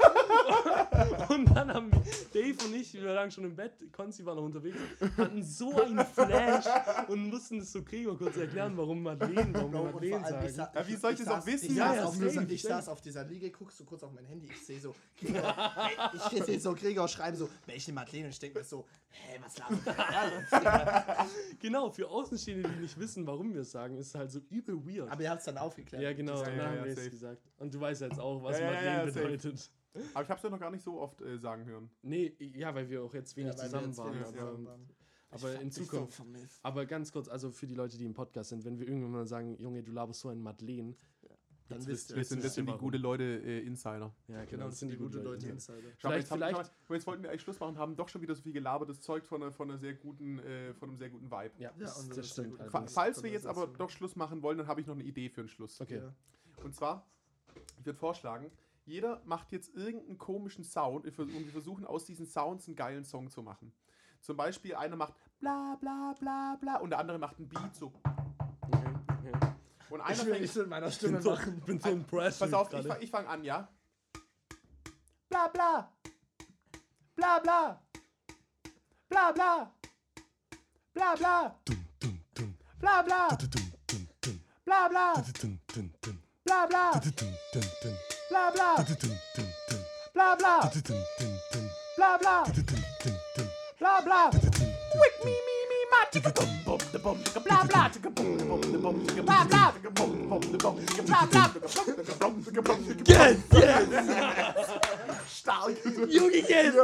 Und dann haben wir, Dave und ich, wir lagen schon im Bett, Konzi war noch unterwegs, hatten so einen Flash und mussten es so Gregor kurz erklären, warum Madeleine, warum Bro, und Madeleine ich sagen. sa- Ja, wie soll ich das saß- auch wissen? Ich, Ja, saß, ja, auf dieser, ich saß auf dieser Liege, guckst so kurz auf mein Handy, ich sehe so, Gregor, ich sehe so Gregor schreiben so, welche Madeleine? Und ich denke mir so, hä, was labert der? Genau, für Außenstehende, die nicht wissen, warum wir es sagen, ist es halt so übel weird. Aber ihr habt es dann aufgeklärt. Ja, genau, Ja, ja, haben ja, wir es gesagt. Und du weißt jetzt auch, was Ja, Madeleine safe. bedeutet. Aber ich habe es ja noch gar nicht so oft äh, sagen hören. Nee, ja, weil wir auch jetzt wenig Ja, zusammen jetzt waren. wenig aber zusammen waren. aber in Zukunft. So aber ganz kurz, also für die Leute, die im Podcast sind, wenn wir irgendwann mal sagen, Junge, du laberst so ein Madeleine, Dann jetzt wisst ihr. Das jetzt sind, das sind die gute Leute äh, Insider. Ja, genau, Genau, das sind die guten Leute. Insider. Schau mal, Vielleicht- vielleicht- mal, jetzt wollten wir eigentlich Schluss machen, haben doch schon wieder so viel gelabertes Zeug von, einer- von, einer sehr guten, äh, von einem sehr guten Vibe. Ja, das, das das stimmt. sehr gut. Fa allerdings. falls wir jetzt aber doch Schluss machen wollen, dann habe ich noch eine Idee für einen Schluss. Okay. Ja. Und zwar, ich würde vorschlagen, jeder macht jetzt irgendeinen komischen Sound und wir vers- und wir versuchen aus diesen Sounds einen geilen Song zu machen. Zum Beispiel einer macht bla bla bla bla und der andere macht einen Beat so. Okay, okay. Und einer Ich will nicht mit meiner Stimme bin so, machen. ich bin so impressed. pass auf, ich, ich fange an, ja? Bla bla. Bla bla. Bla bla. Bla bla. Bla bla. Bla bla. Bla bla. Bla bla. Bla bla. Bla bla. Bla bla. Wick me me Yes, yes! stark. Junge, yes!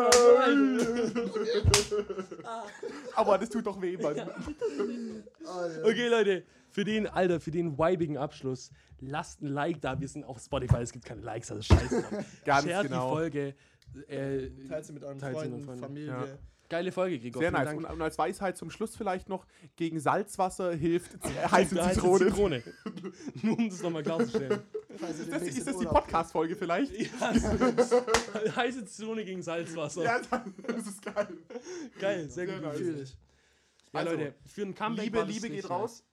Aber das tut doch weh, Mann. Okay, Leute, für den, Alter, für den vibigen Abschluss, lasst ein Like da. Wir sind auf Spotify, es gibt keine Likes, also scheiße. Ganz Shared genau. die Folge. Äh, Teilt sie mit euren Freunden, Freunden. Familie. Ja. Geile Folge, Gregor. Sehr nice. Dank. Und, und als Weisheit zum Schluss vielleicht noch, gegen Salzwasser hilft heiße Zitrone. Zitrone. Nur um das nochmal klarzustellen. Das, ist das die Podcast-Folge vielleicht? Heiße Zitrone gegen Salzwasser. Ja, das ist geil. Geil, sehr gut. Sehr nice. Fühl ich. Ja, Also, Leute, für ein Comeback Liebe, war das Liebe geht raus.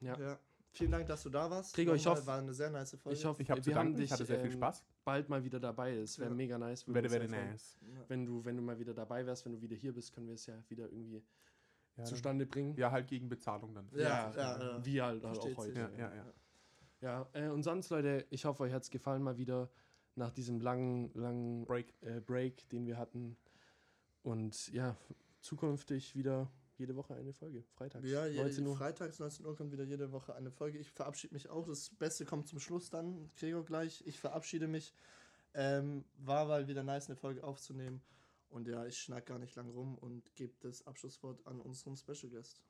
Ja. Ja. Vielen Dank, dass du da warst. Gregor, ich hoffe- War eine sehr nice Folge. Ich hoffe, Ich habe zu wir haben dich Ich hatte sehr viel ähm, Spaß. bald mal wieder dabei. Es wäre Ja. mega nice. sehr freuen. nice. Wenn du, wenn du mal wieder dabei wärst, wenn du wieder hier bist, können wir es ja wieder irgendwie Ja, zustande bringen. ja, halt gegen Bezahlung dann. Ja, ja, ja. Wie halt, halt auch heute. sich. Ja, ja, ja. Ja, äh, und sonst, Leute, ich hoffe, euch hat es gefallen mal wieder nach diesem langen, langen Break. äh, Break, den wir hatten. Und ja, zukünftig wieder jede Woche eine Folge. Freitags. Ja, je, 19 Uhr. freitags 19 Uhr kommt wieder jede Woche eine Folge. Ich verabschiede mich auch. Das Beste kommt zum Schluss dann. Gregor gleich. Ich verabschiede mich. Ähm, war mal wieder nice, eine Folge aufzunehmen. Und ja, ich schnack gar nicht lang rum und gebe das Abschlusswort an unseren Special Guest.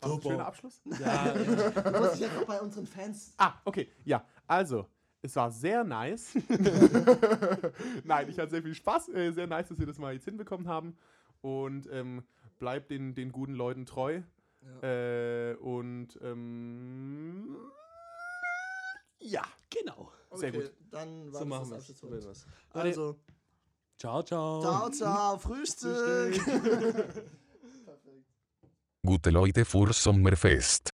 War ein schöner Abschluss? Ja, ja. Du musst dich jetzt auch bei unseren Fans. Ah, okay. Ja, also, es war sehr nice. Nein, ich hatte sehr viel Spaß. Äh, sehr nice, dass wir das mal jetzt hinbekommen haben. Und ähm, bleibt den, den guten Leuten treu. Ja. Äh, und ähm, ja, genau. sehr Okay, gut. Dann war So das machen das wir es. Also, ciao, ciao. ciao, ciao, Frühstück. Gute Leute für Sommerfest.